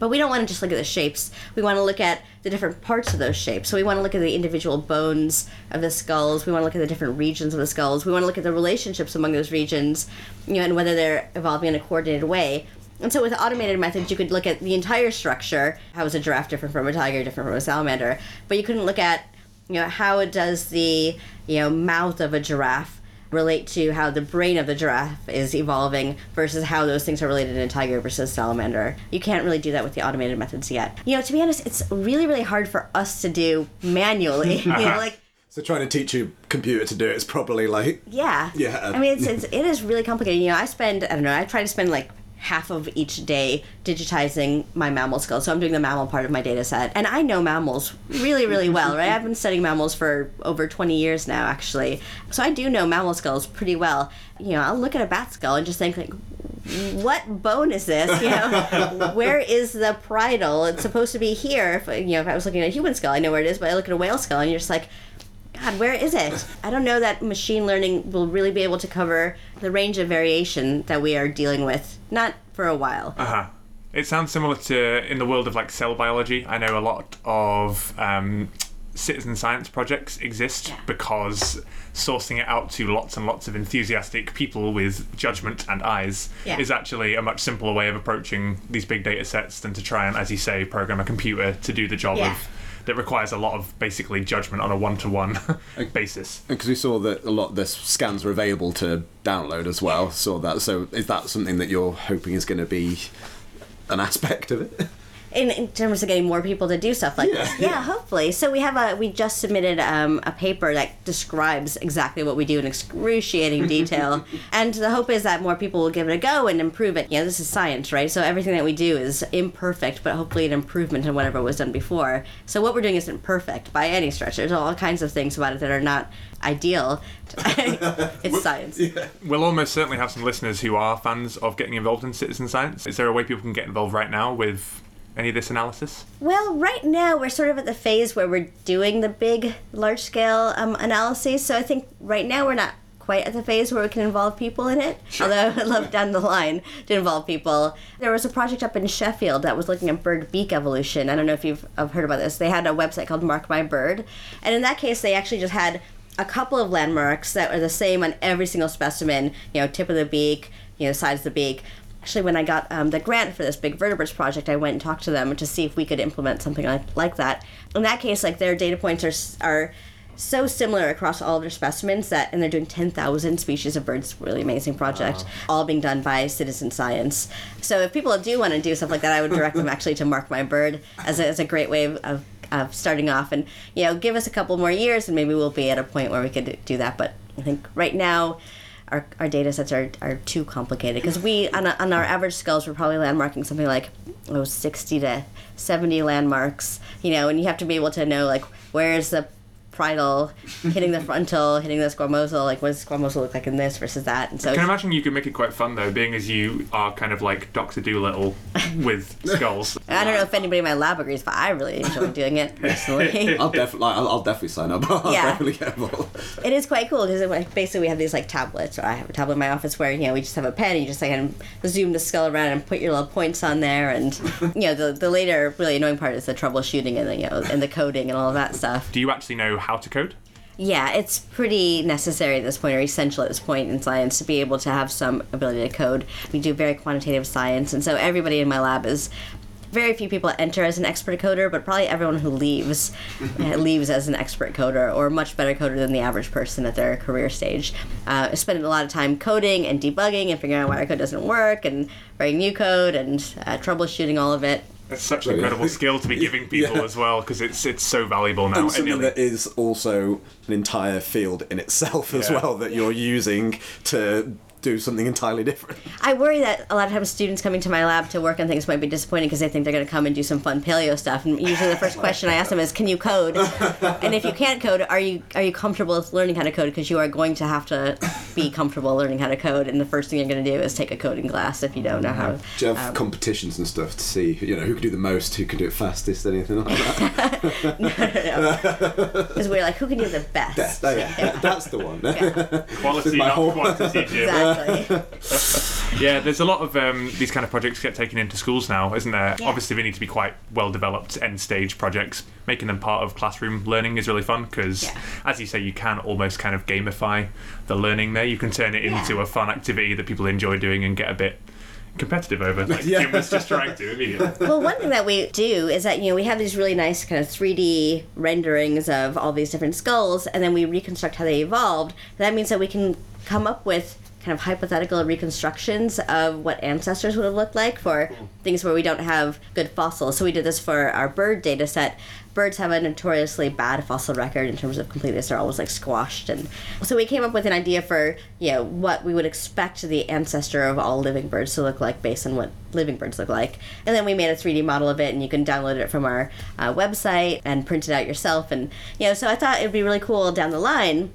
But we don't want to just look at the shapes. We want to look at the different parts of those shapes. So we want to look at the individual bones of the skulls. We want to look at the different regions of the skulls. We want to look at the relationships among those regions, you know, and whether they're evolving in a coordinated way. And so with automated methods, you could look at the entire structure. How is a giraffe different from a tiger, different from a salamander? But you couldn't look at, you know, how does the, you know, mouth of a giraffe relate to how the brain of the giraffe is evolving versus how those things are related in a tiger versus salamander. You can't really do that with the automated methods yet. You know, to be honest, it's really, really hard for us to do manually. you know, like So trying to teach a computer to do it is probably like yeah. Yeah. I mean, it's, it's it is really complicated. You know, I spend I don't know. I try to spend like half of each day digitizing my mammal skull. So I'm doing the mammal part of my data set, and I know mammals really, really well. Right? I've been studying mammals for over 20 years now, actually. So I do know mammal skulls pretty well. You know, I'll look at a bat skull and just think like. What bone is this? You know, where is the parietal? It's supposed to be here. If you know, if I was looking at a human skull, I know where it is. But I look at a whale skull, and you're just like, God, where is it? I don't know that machine learning will really be able to cover the range of variation that we are dealing with. Not for a while. Uh huh. It sounds similar to in the world of like cell biology. I know a lot of um, citizen science projects exist Yeah. because sourcing it out to lots and lots of enthusiastic people with judgment and eyes Yeah. is actually a much simpler way of approaching these big data sets than to try and, as you say, program a computer to do the job Yeah. of that requires a lot of basically judgment on a one-to-one basis. because we saw that a lot of the scans were available to download as well. Saw that. So is that something that you're hoping is going to be an aspect of it? In, in terms of getting more people to do stuff like this. Yeah, hopefully. So we have a we just submitted um, a paper that describes exactly what we do in excruciating detail, and the hope is that more people will give it a go and improve it. You know, this is science, right? So everything that we do is imperfect, but hopefully an improvement in whatever was done before. So what we're doing isn't perfect by any stretch. There's all kinds of things about it that are not ideal. it's science. We'll almost certainly have some listeners who are fans of getting involved in citizen science. Is there a way people can get involved right now with any of this analysis? Well, right now we're sort of at the phase where we're doing the big, large scale um, analyses. So I think right now we're not quite at the phase where we can involve people in it. Although I'd love down the line to involve people. There was a project up in Sheffield that was looking at bird beak evolution. I don't know if you've heard about this. They had a website called Mark My Bird. And in that case, they actually just had a couple of landmarks that are the same on every single specimen, you know, tip of the beak, you know, size of the beak actually when i got um, the grant for this big vertebrates project i went and talked to them to see if we could implement something like, like that. In that case like their data points are, are so similar across all of their specimens that and they're doing 10,000 species of birds. Really amazing project. All being done by citizen science. So if people do want to do stuff like that i would direct them actually to mark my bird as a, as a great way of, of, of starting off and you know give us a couple more years and maybe we'll be at a point where we could do that. But i think right now our, our data sets are, are too complicated. Because we on, a, on our average skulls we're probably landmarking something like oh 60 to 70 landmarks you know and you have to be able to know like where's the parietal hitting the frontal hitting the squamosal like what does squamosal look like in this versus that and so I can it's- imagine you could make it quite fun though, being as you are kind of like Doctor Dolittle with skulls. I don't know if anybody in my lab agrees, but I really enjoy doing it personally. I'll definitely, I'll, I'll definitely sign up. I'll Yeah. definitely get involved. It is quite cool because basically we have these like tablets, or I have a tablet in my office where you know we just have a pen, and you just like kind of zoom the skull around and put your little points on there, and you know the the later really annoying part is the troubleshooting and the you know and the coding and all of that stuff. Do you actually know how to code? Yeah, it's pretty necessary at this point, or essential at this point in science, to be able to have some ability to code. We do very quantitative science, and so everybody in my lab is. Very few people enter as an expert coder, but probably everyone who leaves uh, leaves as an expert coder or much better coder than the average person at their career stage. Uh, spending a lot of time coding and debugging and figuring out why our code doesn't work and writing new code and uh, troubleshooting all of it. It's such an incredible skill to be giving people Yeah. as well because it's it's so valuable now. And something that is also an entire field in itself as Yeah. well that you're using to do something entirely different. I worry that a lot of times students coming to my lab to work on things might be disappointed because they think they're going to come and do some fun paleo stuff. And usually the first question I ask them is, "Can you code?" and if you can't code, are you are you comfortable with learning how to code? Because you are going to have to be comfortable learning how to code. And the first thing you're going to do is take a coding class if you don't know how. Do you have Um, competitions and stuff to see, you know, who can do the most, who can do it fastest, anything like that? Because we're like, who can do the best? That- that- yeah, that's the one. quality, my not whole- quantity. Jim. Exactly. Yeah, there's a lot of um, these kind of projects get taken into schools now, isn't there? Yeah. Obviously, they need to be quite well developed end stage projects. Making them part of classroom learning is really fun because, Yeah. as you say, you can almost kind of gamify the learning there. You can turn it into Yeah. a fun activity that people enjoy doing and get a bit competitive over, like Yeah. Jim was just trying to immediately. well, one thing that we do is that you know we have these really nice kind of 3D renderings of all these different skulls, and then we reconstruct how they evolved. That means that we can come up with kind of hypothetical reconstructions of what ancestors would have looked like for things where we don't have good fossils. So we did this for our bird data set. Birds have a notoriously bad fossil record in terms of completeness. They're always like squashed, and so we came up with an idea for you know what we would expect the ancestor of all living birds to look like based on what living birds look like. And then we made a 3D model of it, and you can download it from our uh, website and print it out yourself. And you know, so I thought it'd be really cool down the line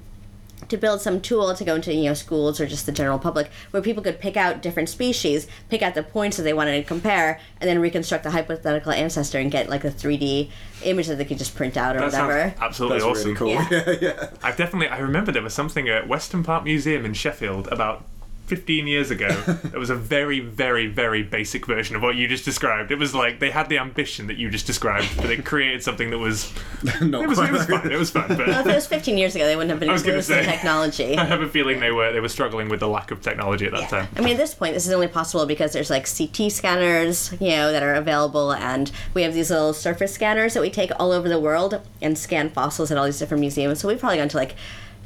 to build some tool to go into you know schools or just the general public where people could pick out different species pick out the points that they wanted to compare and then reconstruct the hypothetical ancestor and get like a 3d image that they could just print out or That whatever absolutely That's awesome. really cool. Yeah. Yeah, yeah. I've definitely I remember there was something at Weston Park Museum in Sheffield about 15 years ago. it was a very very very basic version of what you just described. It was like they had the ambition that you just described, but they created something that was Not it was, quite it was fun. It was fun, well, if it was 15 years ago they wouldn't have been I was gonna exposed to say. technology I have a feeling they were they were struggling with the lack of technology at that time. I mean, at this point, this is only possible because there's like CT scanners, you know, that are available, and we have these little surface scanners that we take all over the world and scan fossils at all these different museums. So we've probably gone to like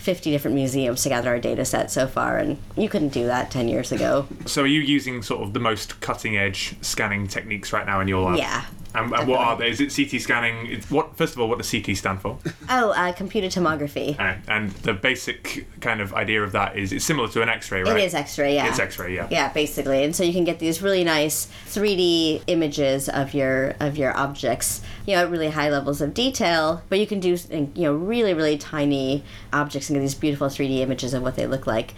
50 different museums to gather our data set so far, and you couldn't do that 10 years ago. So are you using sort of the most cutting edge scanning techniques right now in your lab? Yeah. And, and what are they? Is it CT scanning? It's what first of all, what does CT stand for? Oh, uh, computed tomography. Uh, and the basic kind of idea of that is it's similar to an X-ray, right? It is X-ray, yeah. It's X-ray, yeah. Yeah, basically, and so you can get these really nice 3D images of your of your objects, you know, at really high levels of detail. But you can do you know really really tiny objects and get these beautiful 3D images of what they look like.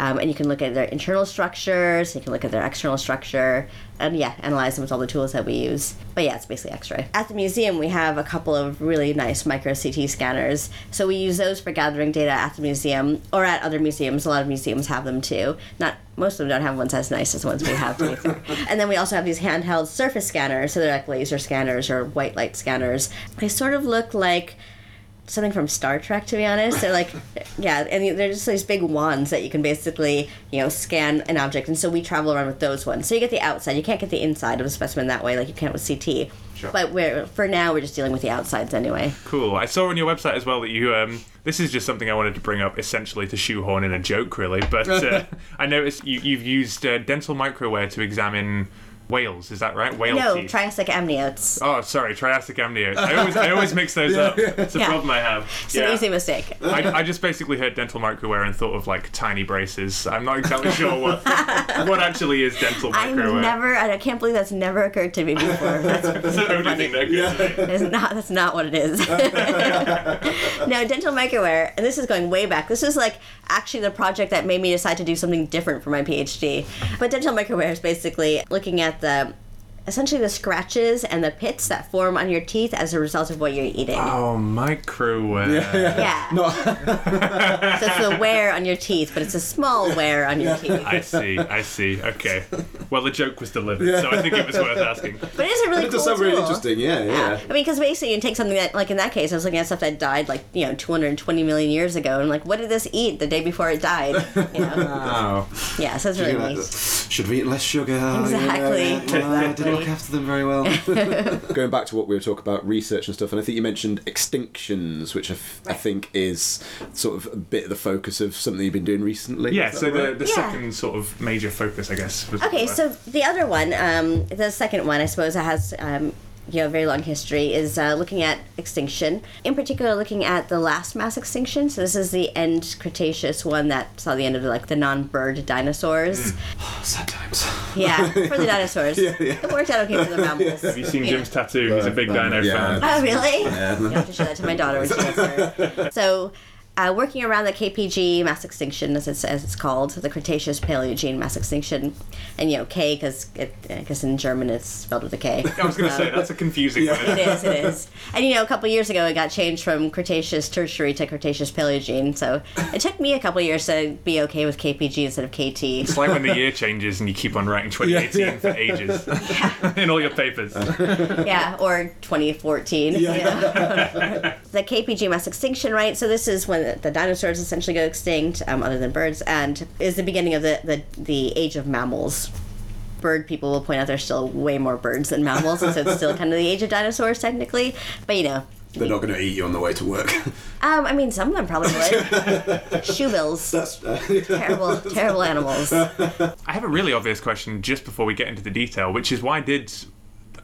Um, and you can look at their internal structures, you can look at their external structure, and yeah, analyze them with all the tools that we use. But yeah, it's basically X-ray. At the museum, we have a couple of really nice micro CT scanners, so we use those for gathering data at the museum or at other museums. A lot of museums have them too. Not most of them don't have ones as nice as the ones we have. To be fair. And then we also have these handheld surface scanners, so they're like laser scanners or white light scanners. They sort of look like something from Star Trek, to be honest. They're like, yeah, and they're just these big wands that you can basically, you know, scan an object. And so we travel around with those ones. So you get the outside. You can't get the inside of a specimen that way, like you can't with CT. Sure. But we're for now we're just dealing with the outsides anyway. Cool. I saw on your website as well that you. Um, this is just something I wanted to bring up, essentially to shoehorn in a joke, really. But uh, I noticed you, you've used uh, dental microwear to examine whales. Is that right? Whale No, teeth. Triassic amniotes. oh, sorry, Triassic amniotes. I always, I always mix those up. It's a Yeah. problem I have. It's an easy mistake. I, I just basically heard dental microware and thought of like tiny braces. I'm not exactly sure what what actually is dental I've never, I can't believe that's never occurred to me before. That's That's the only thing that occurs to me. It's not. That's not what it is. no, dental microwear, and this is going way back. This is like actually the project that made me decide to do something different for my PhD. But dental microwear is basically looking at the essentially the scratches and the pits that form on your teeth as a result of what you're eating. Oh, microware. Yeah. no. so it's the wear on your teeth, but it's a small wear on your teeth. I see, I see. Okay. Well, the joke was delivered, so I think it was worth asking. But it is a really It cool does sound really interesting. Yeah, yeah. I mean, because basically, you take something that, like in that case, I was looking at stuff that died like you know 220 million years ago, and like, what did this eat the day before it died? You know? Oh. yeah, so it's really Like, neat. Should we eat less sugar? Exactly. Yeah, well, I didn't look after them very well. Going back to what we were talking about, research and stuff, and I think you mentioned extinctions, which I think is sort of a bit of the focus of something you've been doing recently. Yeah, so that the, the Yeah. second sort of major focus, I guess. Was Okay, so the other one, um, the second one, I suppose, that has um, you know very long history is uh, looking at extinction. In particular, looking at the last mass extinction. So this is the end Cretaceous one that saw the end of like the non-bird dinosaurs. Sad times. Yeah, for the dinosaurs. Yeah, yeah. It worked out okay for the mammals. Have you seen Jim's tattoo? He's a big Um, dino yeah. fan. Oh, really? Yeah. You have to show that to my daughter when she gets there. So, uh, working around the KPG mass extinction, as it's, as it's called, the Cretaceous Paleogene mass extinction, and you know K because I guess in German it's spelled with a K. I was going to say, that's a confusing It word. is, it is. And you know, a couple years ago, it got changed from Cretaceous Tertiary to Cretaceous Paleogene. So it took me a couple years to be okay with KPG instead of KT. It's like when the year changes and you keep on writing 2018 for ages in all your papers. yeah, or 2014. you know. the KPG mass extinction, right? So this is when the, the dinosaurs essentially go extinct, um, other than birds, and is the beginning of the, the, the age of mammals. Bird people will point out there's still way more birds than mammals, and so it's still kind of the age of dinosaurs technically. But you know, They're not going to eat you on the way to work. um, I mean, some of them probably would. Shoebills, That's uh, terrible, terrible animals. I have a really obvious question just before we get into the detail, which is why did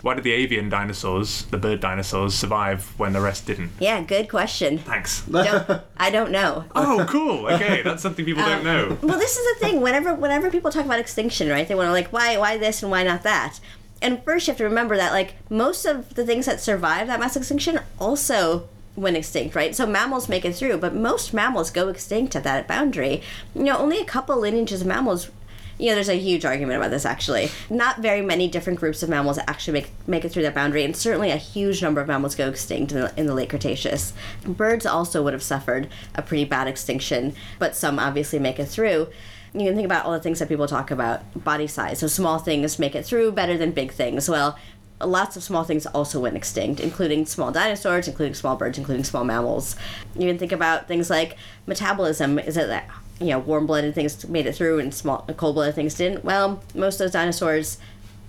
why did the avian dinosaurs, the bird dinosaurs, survive when the rest didn't? Yeah, good question. Thanks. Don't, I don't know. Oh, cool. Okay, that's something people don't um, know. Well, this is the thing. Whenever whenever people talk about extinction, right? They want to like why why this and why not that. And first, you have to remember that like most of the things that survive that mass extinction also went extinct, right? So mammals make it through, but most mammals go extinct at that boundary. You know, only a couple lineages of mammals. You know, there's a huge argument about this actually. Not very many different groups of mammals actually make make it through that boundary, and certainly a huge number of mammals go extinct in the, in the late Cretaceous. Birds also would have suffered a pretty bad extinction, but some obviously make it through. You can think about all the things that people talk about body size. So small things make it through better than big things. Well lots of small things also went extinct including small dinosaurs including small birds including small mammals. You can think about things like metabolism. Is it that you know warm-blooded things made it through and small cold-blooded things didn't. Well most of those dinosaurs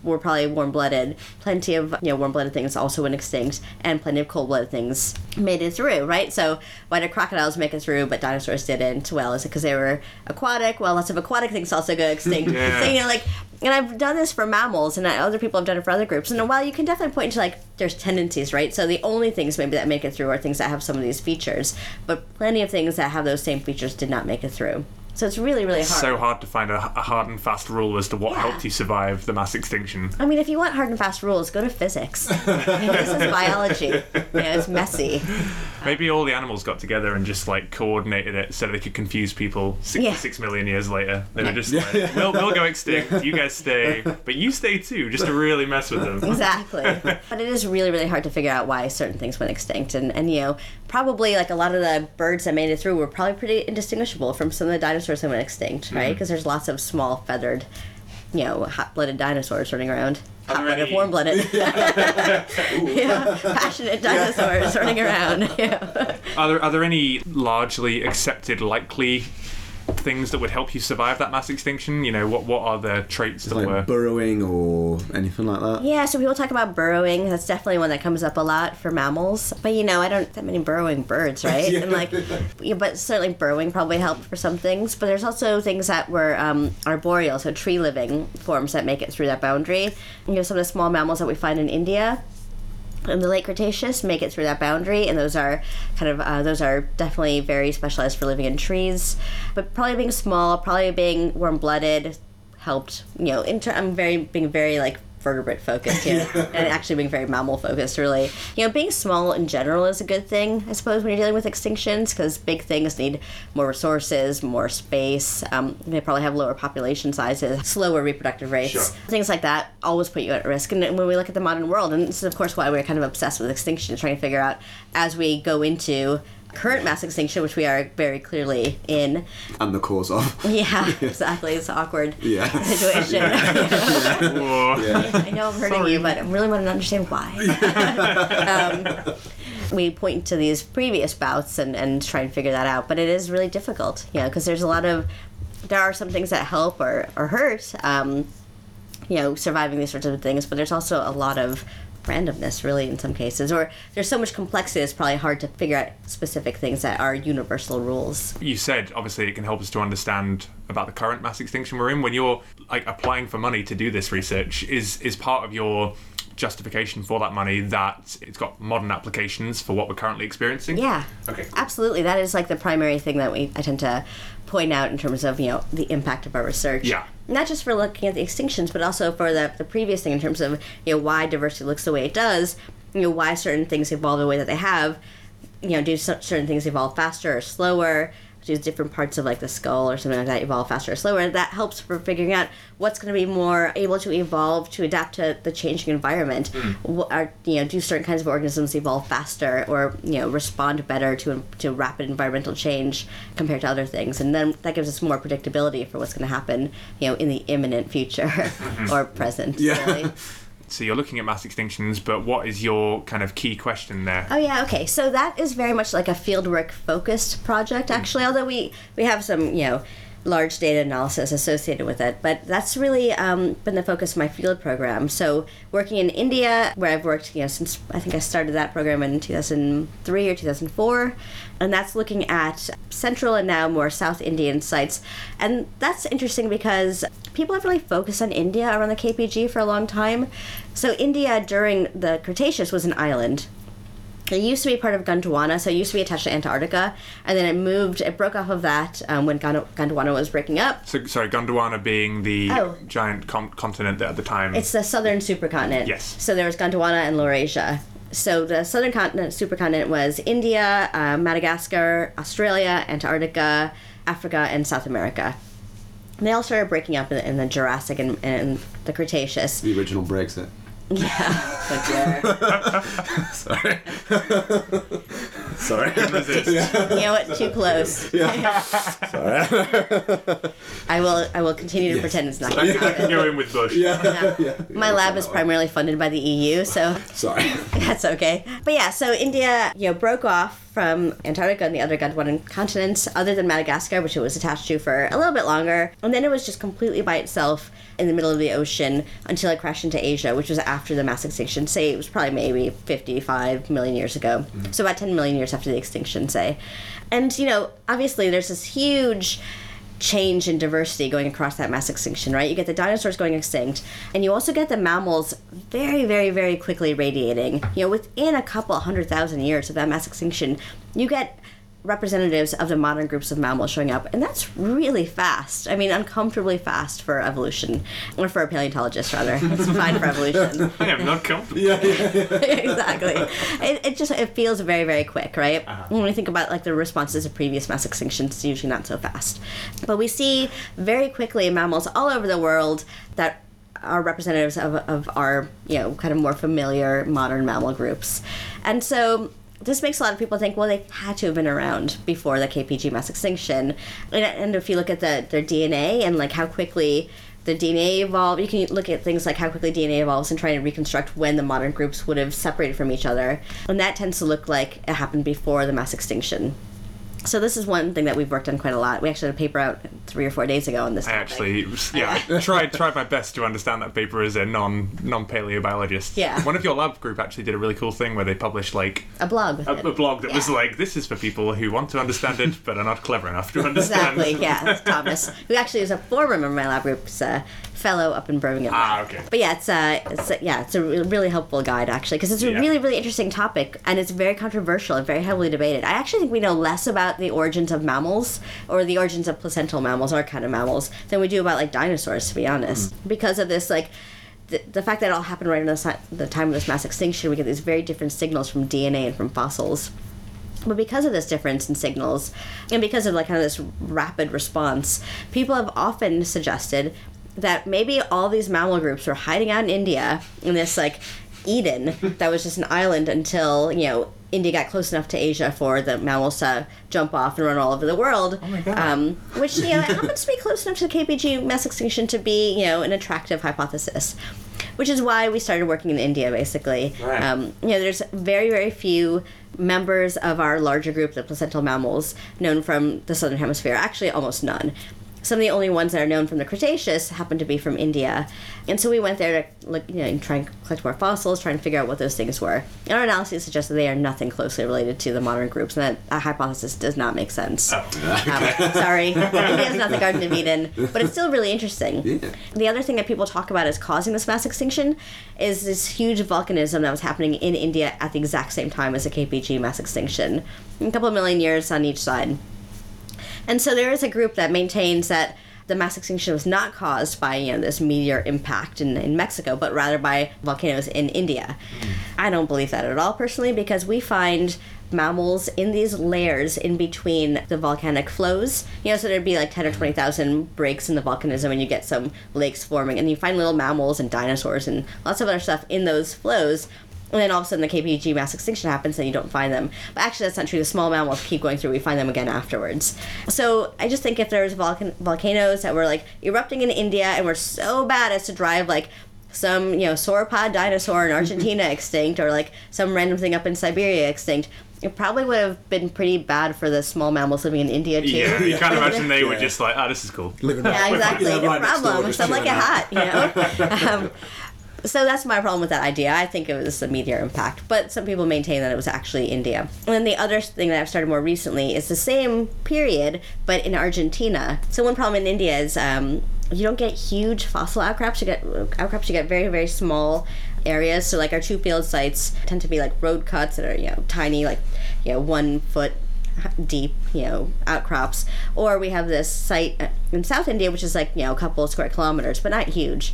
were probably warm-blooded. Plenty of you know warm-blooded things also went extinct, and plenty of cold-blooded things made it through. Right? So why did crocodiles make it through, but dinosaurs didn't? Well, is it because they were aquatic? Well, lots of aquatic things also go extinct. Yeah. So you know, like, and I've done this for mammals, and other people have done it for other groups. And while you can definitely point to like there's tendencies, right? So the only things maybe that make it through are things that have some of these features, but plenty of things that have those same features did not make it through. So it's really, really hard. So hard to find a, a hard and fast rule as to what Yeah. helped you survive the mass extinction. I mean, if you want hard and fast rules, go to physics. I mean, this is biology. You know, it's messy. Maybe all the animals got together and just like coordinated it so they could confuse people Yeah. Six million years later. They were just like, we'll, we'll go extinct, you guys stay, but you stay too, just to really mess with them. Exactly. but it is really, really hard to figure out why certain things went extinct. And, and, you know, probably like a lot of the birds that made it through were probably pretty indistinguishable from some of the dinosaurs that went extinct, right? Mm-hmm. Because there's lots of small feathered, you know, hot blooded dinosaurs running around. Hot-blooded, warm blooded. yeah, passionate dinosaurs running around. Yeah. Are there, are there any largely accepted likely things that would help you survive that mass extinction? You know, what, what are the traits that were. burrowing or anything like that. Yeah, so people talk about burrowing. That's definitely one that comes up a lot for mammals. But you know, I don't that many burrowing birds, right? And like, yeah, but certainly burrowing probably helped for some things. But there's also things that were um, arboreal, so tree living forms that make it through that boundary. You know, some of the small mammals that we find in India in the late Cretaceous make it through that boundary, and those are kind of uh, those are definitely very specialized for living in trees. But probably being small, probably being warm-blooded, helped. You know, in ter- I'm very being very like vertebrate focused here and actually being very mammal focused really. You know being small in general is a good thing i suppose when you're dealing with extinctions because big things need more resources more space. Um, they probably have lower population sizes slower reproductive rates Sure. things like that always put you at risk. And when we look at the modern world and this is of course why we're kind of obsessed with extinction trying to figure out as we go into current mass extinction which we are very clearly in And the cause of. yeah exactly it's an awkward Yeah. situation Whoa. I know I'm hurting you, but I really want to understand why. um, we point to these previous bouts and, and try and figure that out, but it is really difficult, you know, because there's a lot of, there are some things that help or, or hurt, um, you know, surviving these sorts of things, but there's also a lot of randomness, really, in some cases, or there's so much complexity, it's probably hard to figure out specific things that are universal rules. you said obviously it can help us to understand about the current mass extinction we're in when you're like applying for money to do this research is is part of your justification for that money that it's got modern applications for what we're currently experiencing Yeah. Okay. Absolutely. That is like the primary thing that we I tend to point out in terms of, you know, the impact of our research. Yeah. Not just for looking at the extinctions, but also for the, the previous thing in terms of, you know, why diversity looks the way it does, you know, why certain things evolve the way that they have, you know, do certain things evolve faster or slower, do different parts of like the skull or something like that evolve faster or slower. And that helps for figuring out what's going to be more able to evolve to adapt to the changing environment. Hmm. What are you know, do certain kinds of organisms evolve faster or you know respond better to to rapid environmental change compared to other things? And then that gives us more predictability for what's going to happen, you know, in the imminent future or present. Yeah. Really. so you're looking at mass extinctions but what is your kind of key question there Oh yeah, okay. So that is very much like a fieldwork focused project hmm. actually, although we we have some, you know, large data analysis associated with it, but that's really um, been the focus of my field program. So working in India, where I've worked, you know, since I think I started that program in 2003 or 2004, and that's looking at central and now more South Indian sites, and that's interesting because people have really focused on India around the KPG for a long time. So India during the Cretaceous was an island. It used to be part of Gondwana, so it used to be attached to Antarctica, and then it moved, it broke off of that um, when Gond- Gondwana was breaking up. so sorry gondwana being the Oh. giant com- continent that at the time It's the southern supercontinent. Yes. So there was Gondwana and Laurasia. So the southern continent, supercontinent was India, uh, Madagascar, Australia, Antarctica, Africa, and South America. And they all started breaking up in, in the Jurassic and, and the Cretaceous. The original Brexit. Yeah. Sorry. Sorry. resist. you know what? Too close. Yeah. Sorry. I will. I will continue to pretend it's not going to I can happen. go in with bush yeah. yeah. My lab is primarily funded by the EU, so Sorry. that's okay. But yeah, so India, you know, broke off from Antarctica and the other Gondwanan continents, other than Madagascar, which it was attached to for a little bit longer, and then it was just completely by itself in the middle of the ocean until it crashed into Asia, which was after the mass extinction. Say it was probably maybe 55 million years ago, mm-hmm. so about 10 million years after the extinction, say. And you know, obviously, there's this huge change in diversity going across that mass extinction, right? You get the dinosaurs going extinct, and you also get the mammals very, very, very quickly radiating. You know, within a couple hundred thousand years of that mass extinction, you get representatives of the modern groups of mammals showing up, and that's really fast. I mean, uncomfortably fast for evolution, or for a paleontologist, rather. It's fine for evolution. i am not comfortable Yeah, yeah, yeah. exactly. It, it just it feels very very quick, right? Uh-huh. When we think about like the responses to previous mass extinctions, it's usually not so fast. But we see very quickly mammals all over the world that are representatives of, of our you know kind of more familiar modern mammal groups, and so. This makes a lot of people think, well, they had to have been around before the KPG mass extinction. And, and if you look at the, their DNA and like how quickly the DNA evolved. You can look at things like how quickly DNA evolves and try to reconstruct when the modern groups would have separated from each other. And that tends to look like it happened before the mass extinction. So this is one thing that we've worked on quite a lot. We actually had a paper out three or four days ago on this. I topic. actually, yeah, I tried tried my best to understand that paper as a non non paleobiologist. Yeah. One of your lab group actually did a really cool thing where they published like a blog. a, a blog that was like, "This is for people who want to understand it but are not clever enough to understand." Exactly. Yeah, Thomas, who actually is a former member of my lab group. A uh, fellow up in Birmingham. Ah, okay. But yeah, it's a, it's a yeah, it's a really helpful guide actually because it's a Yeah. really really interesting topic and it's very controversial and very heavily debated. I actually think we know less about the origins of mammals or the origins of placental mammals or kind of mammals than we do about like dinosaurs to be honest hmm. because of this like the, the fact that it all happened right in the, the time of this mass extinction, we get these very different signals from DNA and from fossils. But because of this difference in signals, and because of like kind of this rapid response, people have often suggested that maybe all these mammal groups were hiding out in India in this like Eden that was just an island until you know India got close enough to Asia for the mammals to jump off and run all over the world. Oh my God. Um, which you know happens to be close enough to the KPG mass extinction to be you know an attractive hypothesis. Which is why we started working in India, basically. Right. Um, you know, there's very, very few members of our larger group, the placental mammals, known from the southern hemisphere. Actually, almost none. Some of the only ones that are known from the Cretaceous happen to be from India, and so we went there to look, you know, and try and collect more fossils, try and figure out what those things were. And our analysis suggests that they are nothing closely related to the modern groups, and that, that hypothesis does not make sense. Um, sorry, India is not the Garden of Eden, but it's still really interesting. Yeah. The other thing that people talk about as causing this mass extinction is this huge volcanism that was happening in India at the exact same time as the KPG mass extinction, a couple of million years on each side. And so there is a group that maintains that the mass extinction was not caused by you know this meteor impact in, in Mexico, but rather by volcanoes in India. Mm. I don't believe that at all personally because we find mammals in these layers in between the volcanic flows. You know, so there'd be like ten or twenty thousand breaks in the volcanism, and you get some lakes forming, and you find little mammals and dinosaurs and lots of other stuff in those flows. And then all of a sudden the KPG mass extinction happens and you don't find them. But actually, that's not true. The small mammals keep going through. We find them again afterwards. So I just think if there's volcan- volcanoes that were like erupting in India and were so bad as to drive like some you know sauropod dinosaur in Argentina extinct or like some random thing up in Siberia extinct, it probably would have been pretty bad for the small mammals living in India too. Yeah, you can't imagine they were just like, oh, this is cool. Living Yeah, right- exactly. Yeah, no right next door, problem. just Some like a hat, you know. um, so that's my problem with that idea. I think it was a meteor impact, but some people maintain that it was actually India. And then the other thing that I've started more recently is the same period, but in Argentina. So one problem in India is um, you don't get huge fossil outcrops. You get outcrops. You get very very small areas. So like our two field sites tend to be like road cuts that are you know tiny, like you know one foot deep, you know, outcrops. Or we have this site in South India, which is like, you know, a couple of square kilometers, but not huge.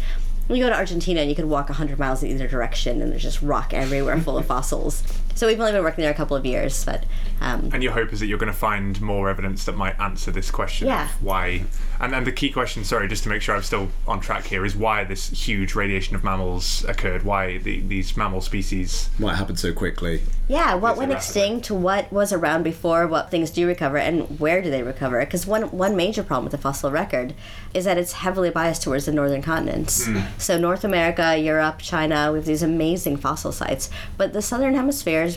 You go to Argentina, and you could walk 100 miles in either direction, and there's just rock everywhere full of fossils. So we've only been working there a couple of years, but um, And your hope is that you're going to find more evidence that might answer this question Yeah. of why. And and the key question, sorry, just to make sure I'm still on track here, is why this huge radiation of mammals occurred. Why the, these mammal species. Why it happened so quickly? yeah, what it went rapid? extinct, what was around before, what things do recover, and where do they recover? Because one, one major problem with the fossil record is that it's heavily biased towards the northern continents. So North America, Europe, China, we have these amazing fossil sites, but the southern hemisphere is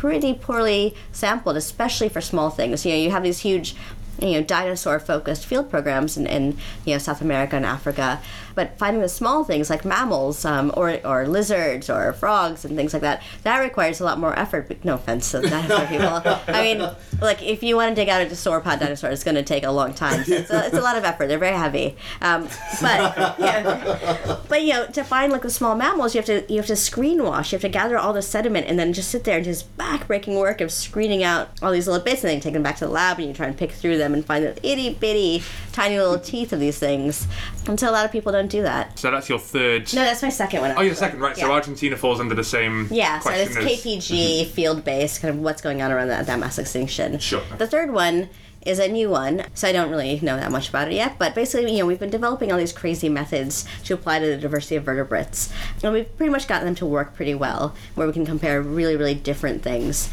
pretty poorly sampled, especially for small things. You know, you have these huge, you know, dinosaur-focused field programs in, in you know South America and Africa, but finding the small things like mammals um, or or lizards or frogs and things like that that requires a lot more effort. But no offense to dinosaur people. I mean, like if you want to dig out a sauropod dinosaur, it's going to take a long time. So it's, a, it's a lot of effort. They're very heavy, um, but yeah, but you know, to find like the small mammals, you have to you have to screen wash. You have to gather all the sediment and then just sit there and just backbreaking work of screening out all these little bits, and then take them back to the lab and you try and pick through them and find the itty bitty tiny little teeth of these things. And so a lot of people don't do that. So that's your third. No, that's my second one. Oh, your second, right. So Yeah. Argentina falls under the same Yeah, so it's as- KPG mm-hmm. field based, kind of what's going on around that, that mass extinction. Sure. The third one is a new one, so I don't really know that much about it yet. But basically, you know, we've been developing all these crazy methods to apply to the diversity of vertebrates, and we've pretty much gotten them to work pretty well, where we can compare really, really different things.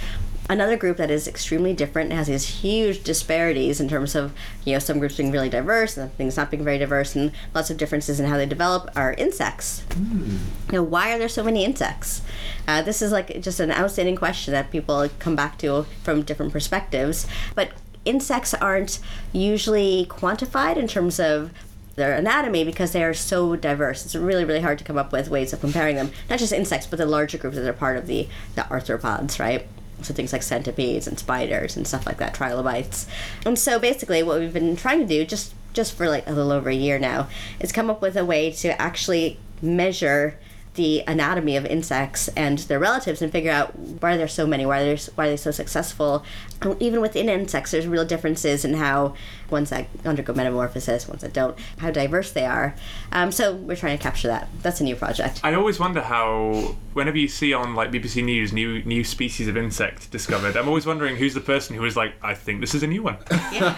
Another group that is extremely different and has these huge disparities in terms of, you know, some groups being really diverse and things not being very diverse, and lots of differences in how they develop are insects. You know, why are there so many insects? Uh, this is like just an outstanding question that people come back to from different perspectives. But insects aren't usually quantified in terms of their anatomy because they are so diverse. It's really, really hard to come up with ways of comparing them. Not just insects, but the larger groups that are part of the, the arthropods, right? So things like centipedes and spiders and stuff like that, trilobites. And so basically what we've been trying to do just just for like a little over a year now is come up with a way to actually measure the anatomy of insects and their relatives and figure out why there's so many, why there's why they're so successful. And even within insects, there's real differences in how ones that undergo metamorphosis, ones that don't, how diverse they are. Um, so we're trying to capture that. That's a new project. I always wonder how, whenever you see on like BBC News new new species of insect discovered, I'm always wondering who's the person who is like, I think this is a new one.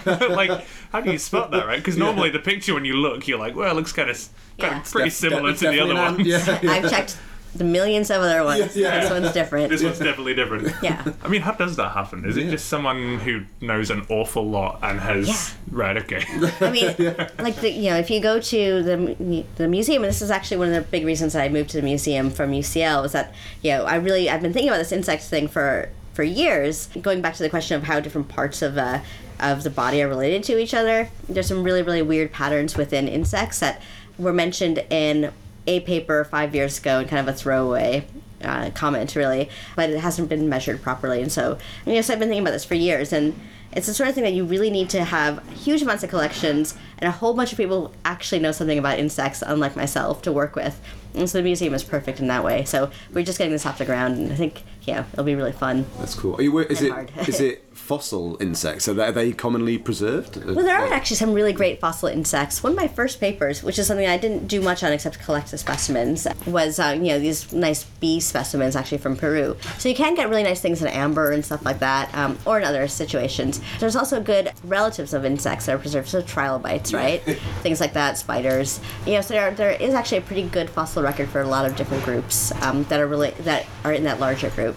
like, how do you spot that, right? Because normally the picture when you look, you're like, well, it looks kind of, kind Yeah. of pretty Def- similar def- to the other definitely an- ones. Yeah, I've checked the millions of other ones. Yeah, yeah. This one's different. This one's definitely different. Yeah. I mean, how does that happen? Is it Yeah. just someone who knows an awful lot and has Yeah. right? Okay. I mean, like the, you know, if you go to the the museum, and this is actually one of the big reasons that I moved to the museum from UCL was that you know I really I've been thinking about this insect thing for for years. Going back to the question of how different parts of uh, of the body are related to each other, there's some really really weird patterns within insects that were mentioned in a paper five years ago and kind of a throwaway uh, comment really, but it hasn't been measured properly. And so, I I've been thinking about this for years, and it's the sort of thing that you really need to have huge amounts of collections and a whole bunch of people actually know something about insects, unlike myself, to work with. And so the museum is perfect in that way. So we're just getting this off the ground, and I think yeah, it'll be really fun. That's cool. Are you, is And it is it fossil insects? Are they, are they commonly preserved? Well, there are actually some really great fossil insects. One of my first papers, which is something I didn't do much on except collect the specimens, was uh, you know these nice bee specimens actually from Peru. So you can get really nice things in amber and stuff like that, um, or in other situations. There's also good relatives of insects that are preserved, so trilobites, right? things like that, spiders. You know, so there, are, there is actually a pretty good fossil record for a lot of different groups um, that are really that are in that larger group.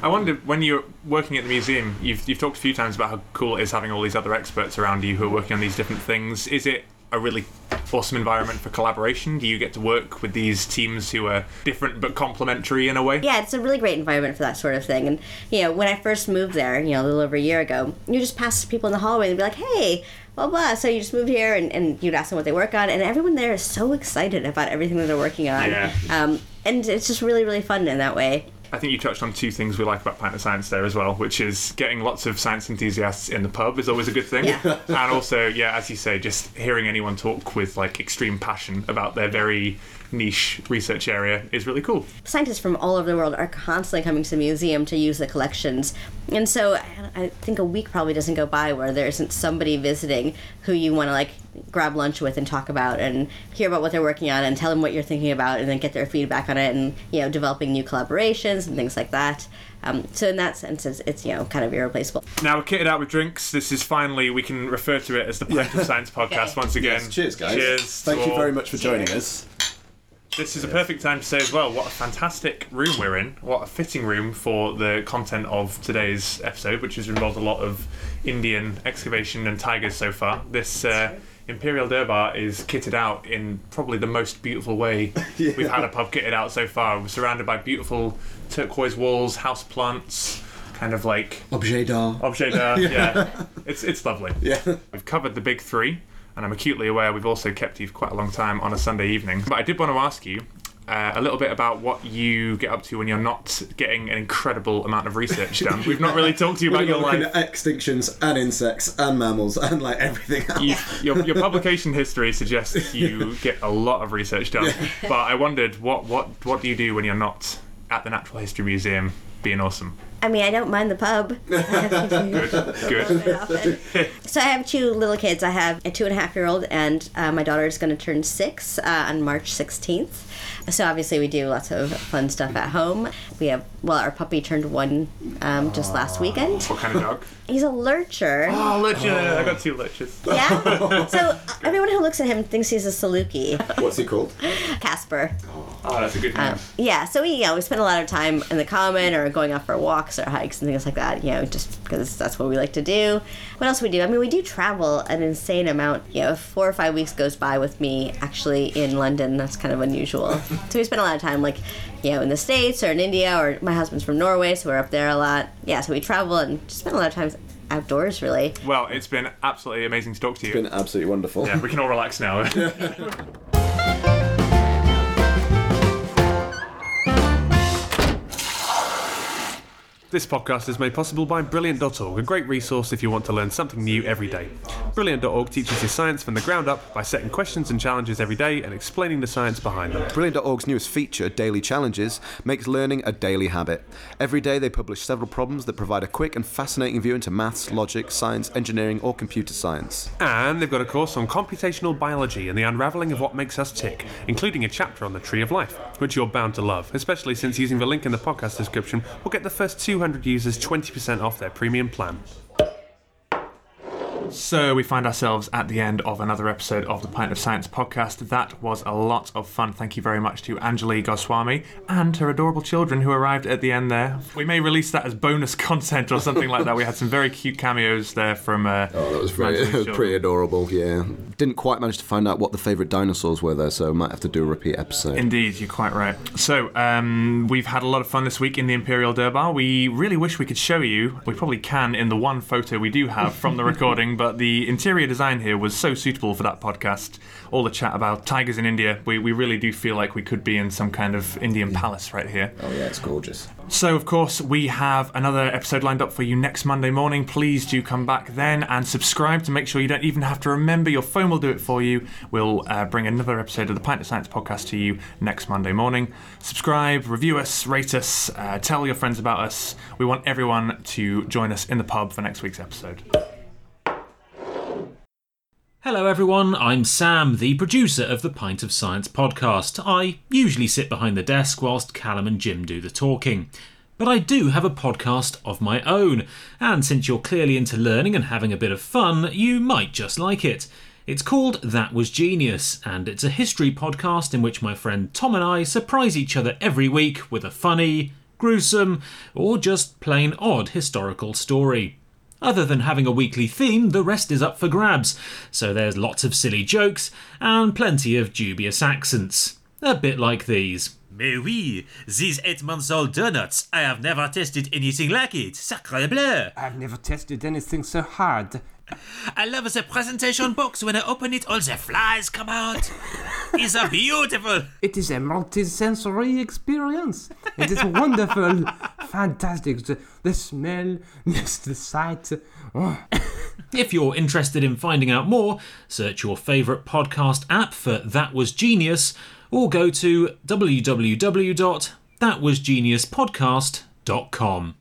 I wonder when you're working at the museum, you've you've talked a few times about how cool it is having all these other experts around you who are working on these different things. Is it a really awesome environment for collaboration? Do you get to work with these teams who are different but complementary in a way? yeah, it's a really great environment for that sort of thing. And you know, when I first moved there, you know, a little over a year ago, you just pass people in the hallway and be like, "Hey, blah blah." So you just moved here, and, and you'd ask them what they work on, and everyone there is so excited about everything that they're working on. Yeah. Um, and it's just really really fun in that way. I think you touched on two things we like about Pint of Science there as well, which is getting lots of science enthusiasts in the pub is always a good thing. Yeah. and also, yeah, as you say, just hearing anyone talk with like extreme passion about their very niche research area is really cool. Scientists from all over the world are constantly coming to the museum to use the collections, and so I- I think a week probably doesn't go by where there isn't somebody visiting who you want to like grab lunch with and talk about and hear about what they're working on and tell them what you're thinking about and then get their feedback on it and you know developing new collaborations and things like that. Um, so in that sense, it's, it's you know kind of irreplaceable. Now we're kitted out with drinks. This is finally we can refer to it as the Pint of Science podcast once again. Yes, cheers, guys. Cheers. Thank you all. very much for joining us. This is a perfect time to say as well what a fantastic room we're in. What a fitting room for the content of today's episode, which has involved a lot of Indian excavation and tigers so far. This uh, Imperial Durbar is kitted out in probably the most beautiful way we've had a pub kitted out so far. We're surrounded by beautiful turquoise walls, house plants, kind of like Objet d'art. objet d'art. yeah, it's it's lovely. Yeah. We've covered the big three, and I'm acutely aware we've also kept you for quite a long time on a Sunday evening. But I did want to ask you uh, a little bit about what you get up to when you're not getting an incredible amount of research done. We've not really talked to you about your life. extinctions and insects and mammals and like everything else. You, your, your publication history suggests you get a lot of research done, but I wondered what, what what do you do when you're not at the Natural History Museum being awesome? I mean, I don't mind the pub. Good, good. so I have two little kids. I have a two and a half year old, and uh, my daughter is going to turn six uh, on March 16th. So obviously we do lots of fun stuff at home. We have well, our puppy turned one um, just last weekend. What kind of dog? He's a lurcher. Oh, lurcher! I got two lurchers. Yeah. So uh, everyone who looks at him thinks he's a Saluki, What's he called? Casper. Oh, that's a good name. Yeah, so we you know we spend a lot of time in the common or going out for walks or hikes and things like that. You know, just because that's what we like to do. What else we do? I mean, we do travel an insane amount. You know, four or five weeks goes by with me actually in London. That's kind of unusual. so we spend a lot of time like, you know, in the states or in India or my husband's from Norway, so we're up there a lot. Yeah, so we travel and just spend a lot of time outdoors really. Well, it's been absolutely amazing to talk to you. It's been absolutely wonderful. yeah, we can all relax now. This podcast is made possible by Brilliant.org, a great resource if you want to learn something new every day. Brilliant.org teaches you science from the ground up by setting questions and challenges every day and explaining the science behind them. Brilliant.org's newest feature, Daily Challenges, makes learning a daily habit. Every day they publish several problems that provide a quick and fascinating view into maths, logic, science, engineering, or computer science. And they've got a course on computational biology and the unravelling of what makes us tick, including a chapter on the tree of life, which you're bound to love, especially since using the link in the podcast description will get the first 200 users 20% off their premium plan. So we find ourselves at the end of another episode of the Pint of Science podcast. That was a lot of fun. Thank you very much to Anjali Goswami and her adorable children who arrived at the end there. We may release that as bonus content or something like that. We had some very cute cameos there from. Uh, Oh, that was Anjali's pretty adorable, yeah. Didn't quite manage to find out what the favourite dinosaurs were there, so might have to do a repeat episode. Indeed, you're quite right. So, um, we've had a lot of fun this week in the Imperial Durbar. We really wish we could show you. We probably can in the one photo we do have from the recording, but the interior design here was so suitable for that podcast. All the chat about tigers in India, we, we really do feel like we could be in some kind of Indian palace right here. oh, yeah, it's gorgeous. So, of course, we have another episode lined up for you next Monday morning. Please do come back then and subscribe to make sure you don't even have to remember. Your phone will do it for you. We'll uh, bring another episode of the Pint of Science podcast to you next Monday morning. Subscribe, review us, rate us, uh, tell your friends about us. We want everyone to join us in the pub for next week's episode. Hello, everyone. I'm Sam, the producer of the Pint of Science podcast. I usually sit behind the desk whilst Callum and Jim do the talking. But I do have a podcast of my own, and since you're clearly into learning and having a bit of fun, you might just like it. It's called That Was Genius, and it's a history podcast in which my friend Tom and I surprise each other every week with a funny, gruesome, or just plain odd historical story. Other than having a weekly theme, the rest is up for grabs, so there's lots of silly jokes and plenty of dubious accents. A bit like these. Mais oui, these eight months old donuts, I have never tasted anything like it. Sacre bleu! I've never tasted anything so hard. I love the presentation box. When I open it, all the flies come out. it's a beautiful. It is a multi-sensory experience. It is wonderful, fantastic. The, the smell, yes, the sight. Oh. If you're interested in finding out more, search your favourite podcast app for That Was Genius or go to www.thatwasgeniuspodcast.com.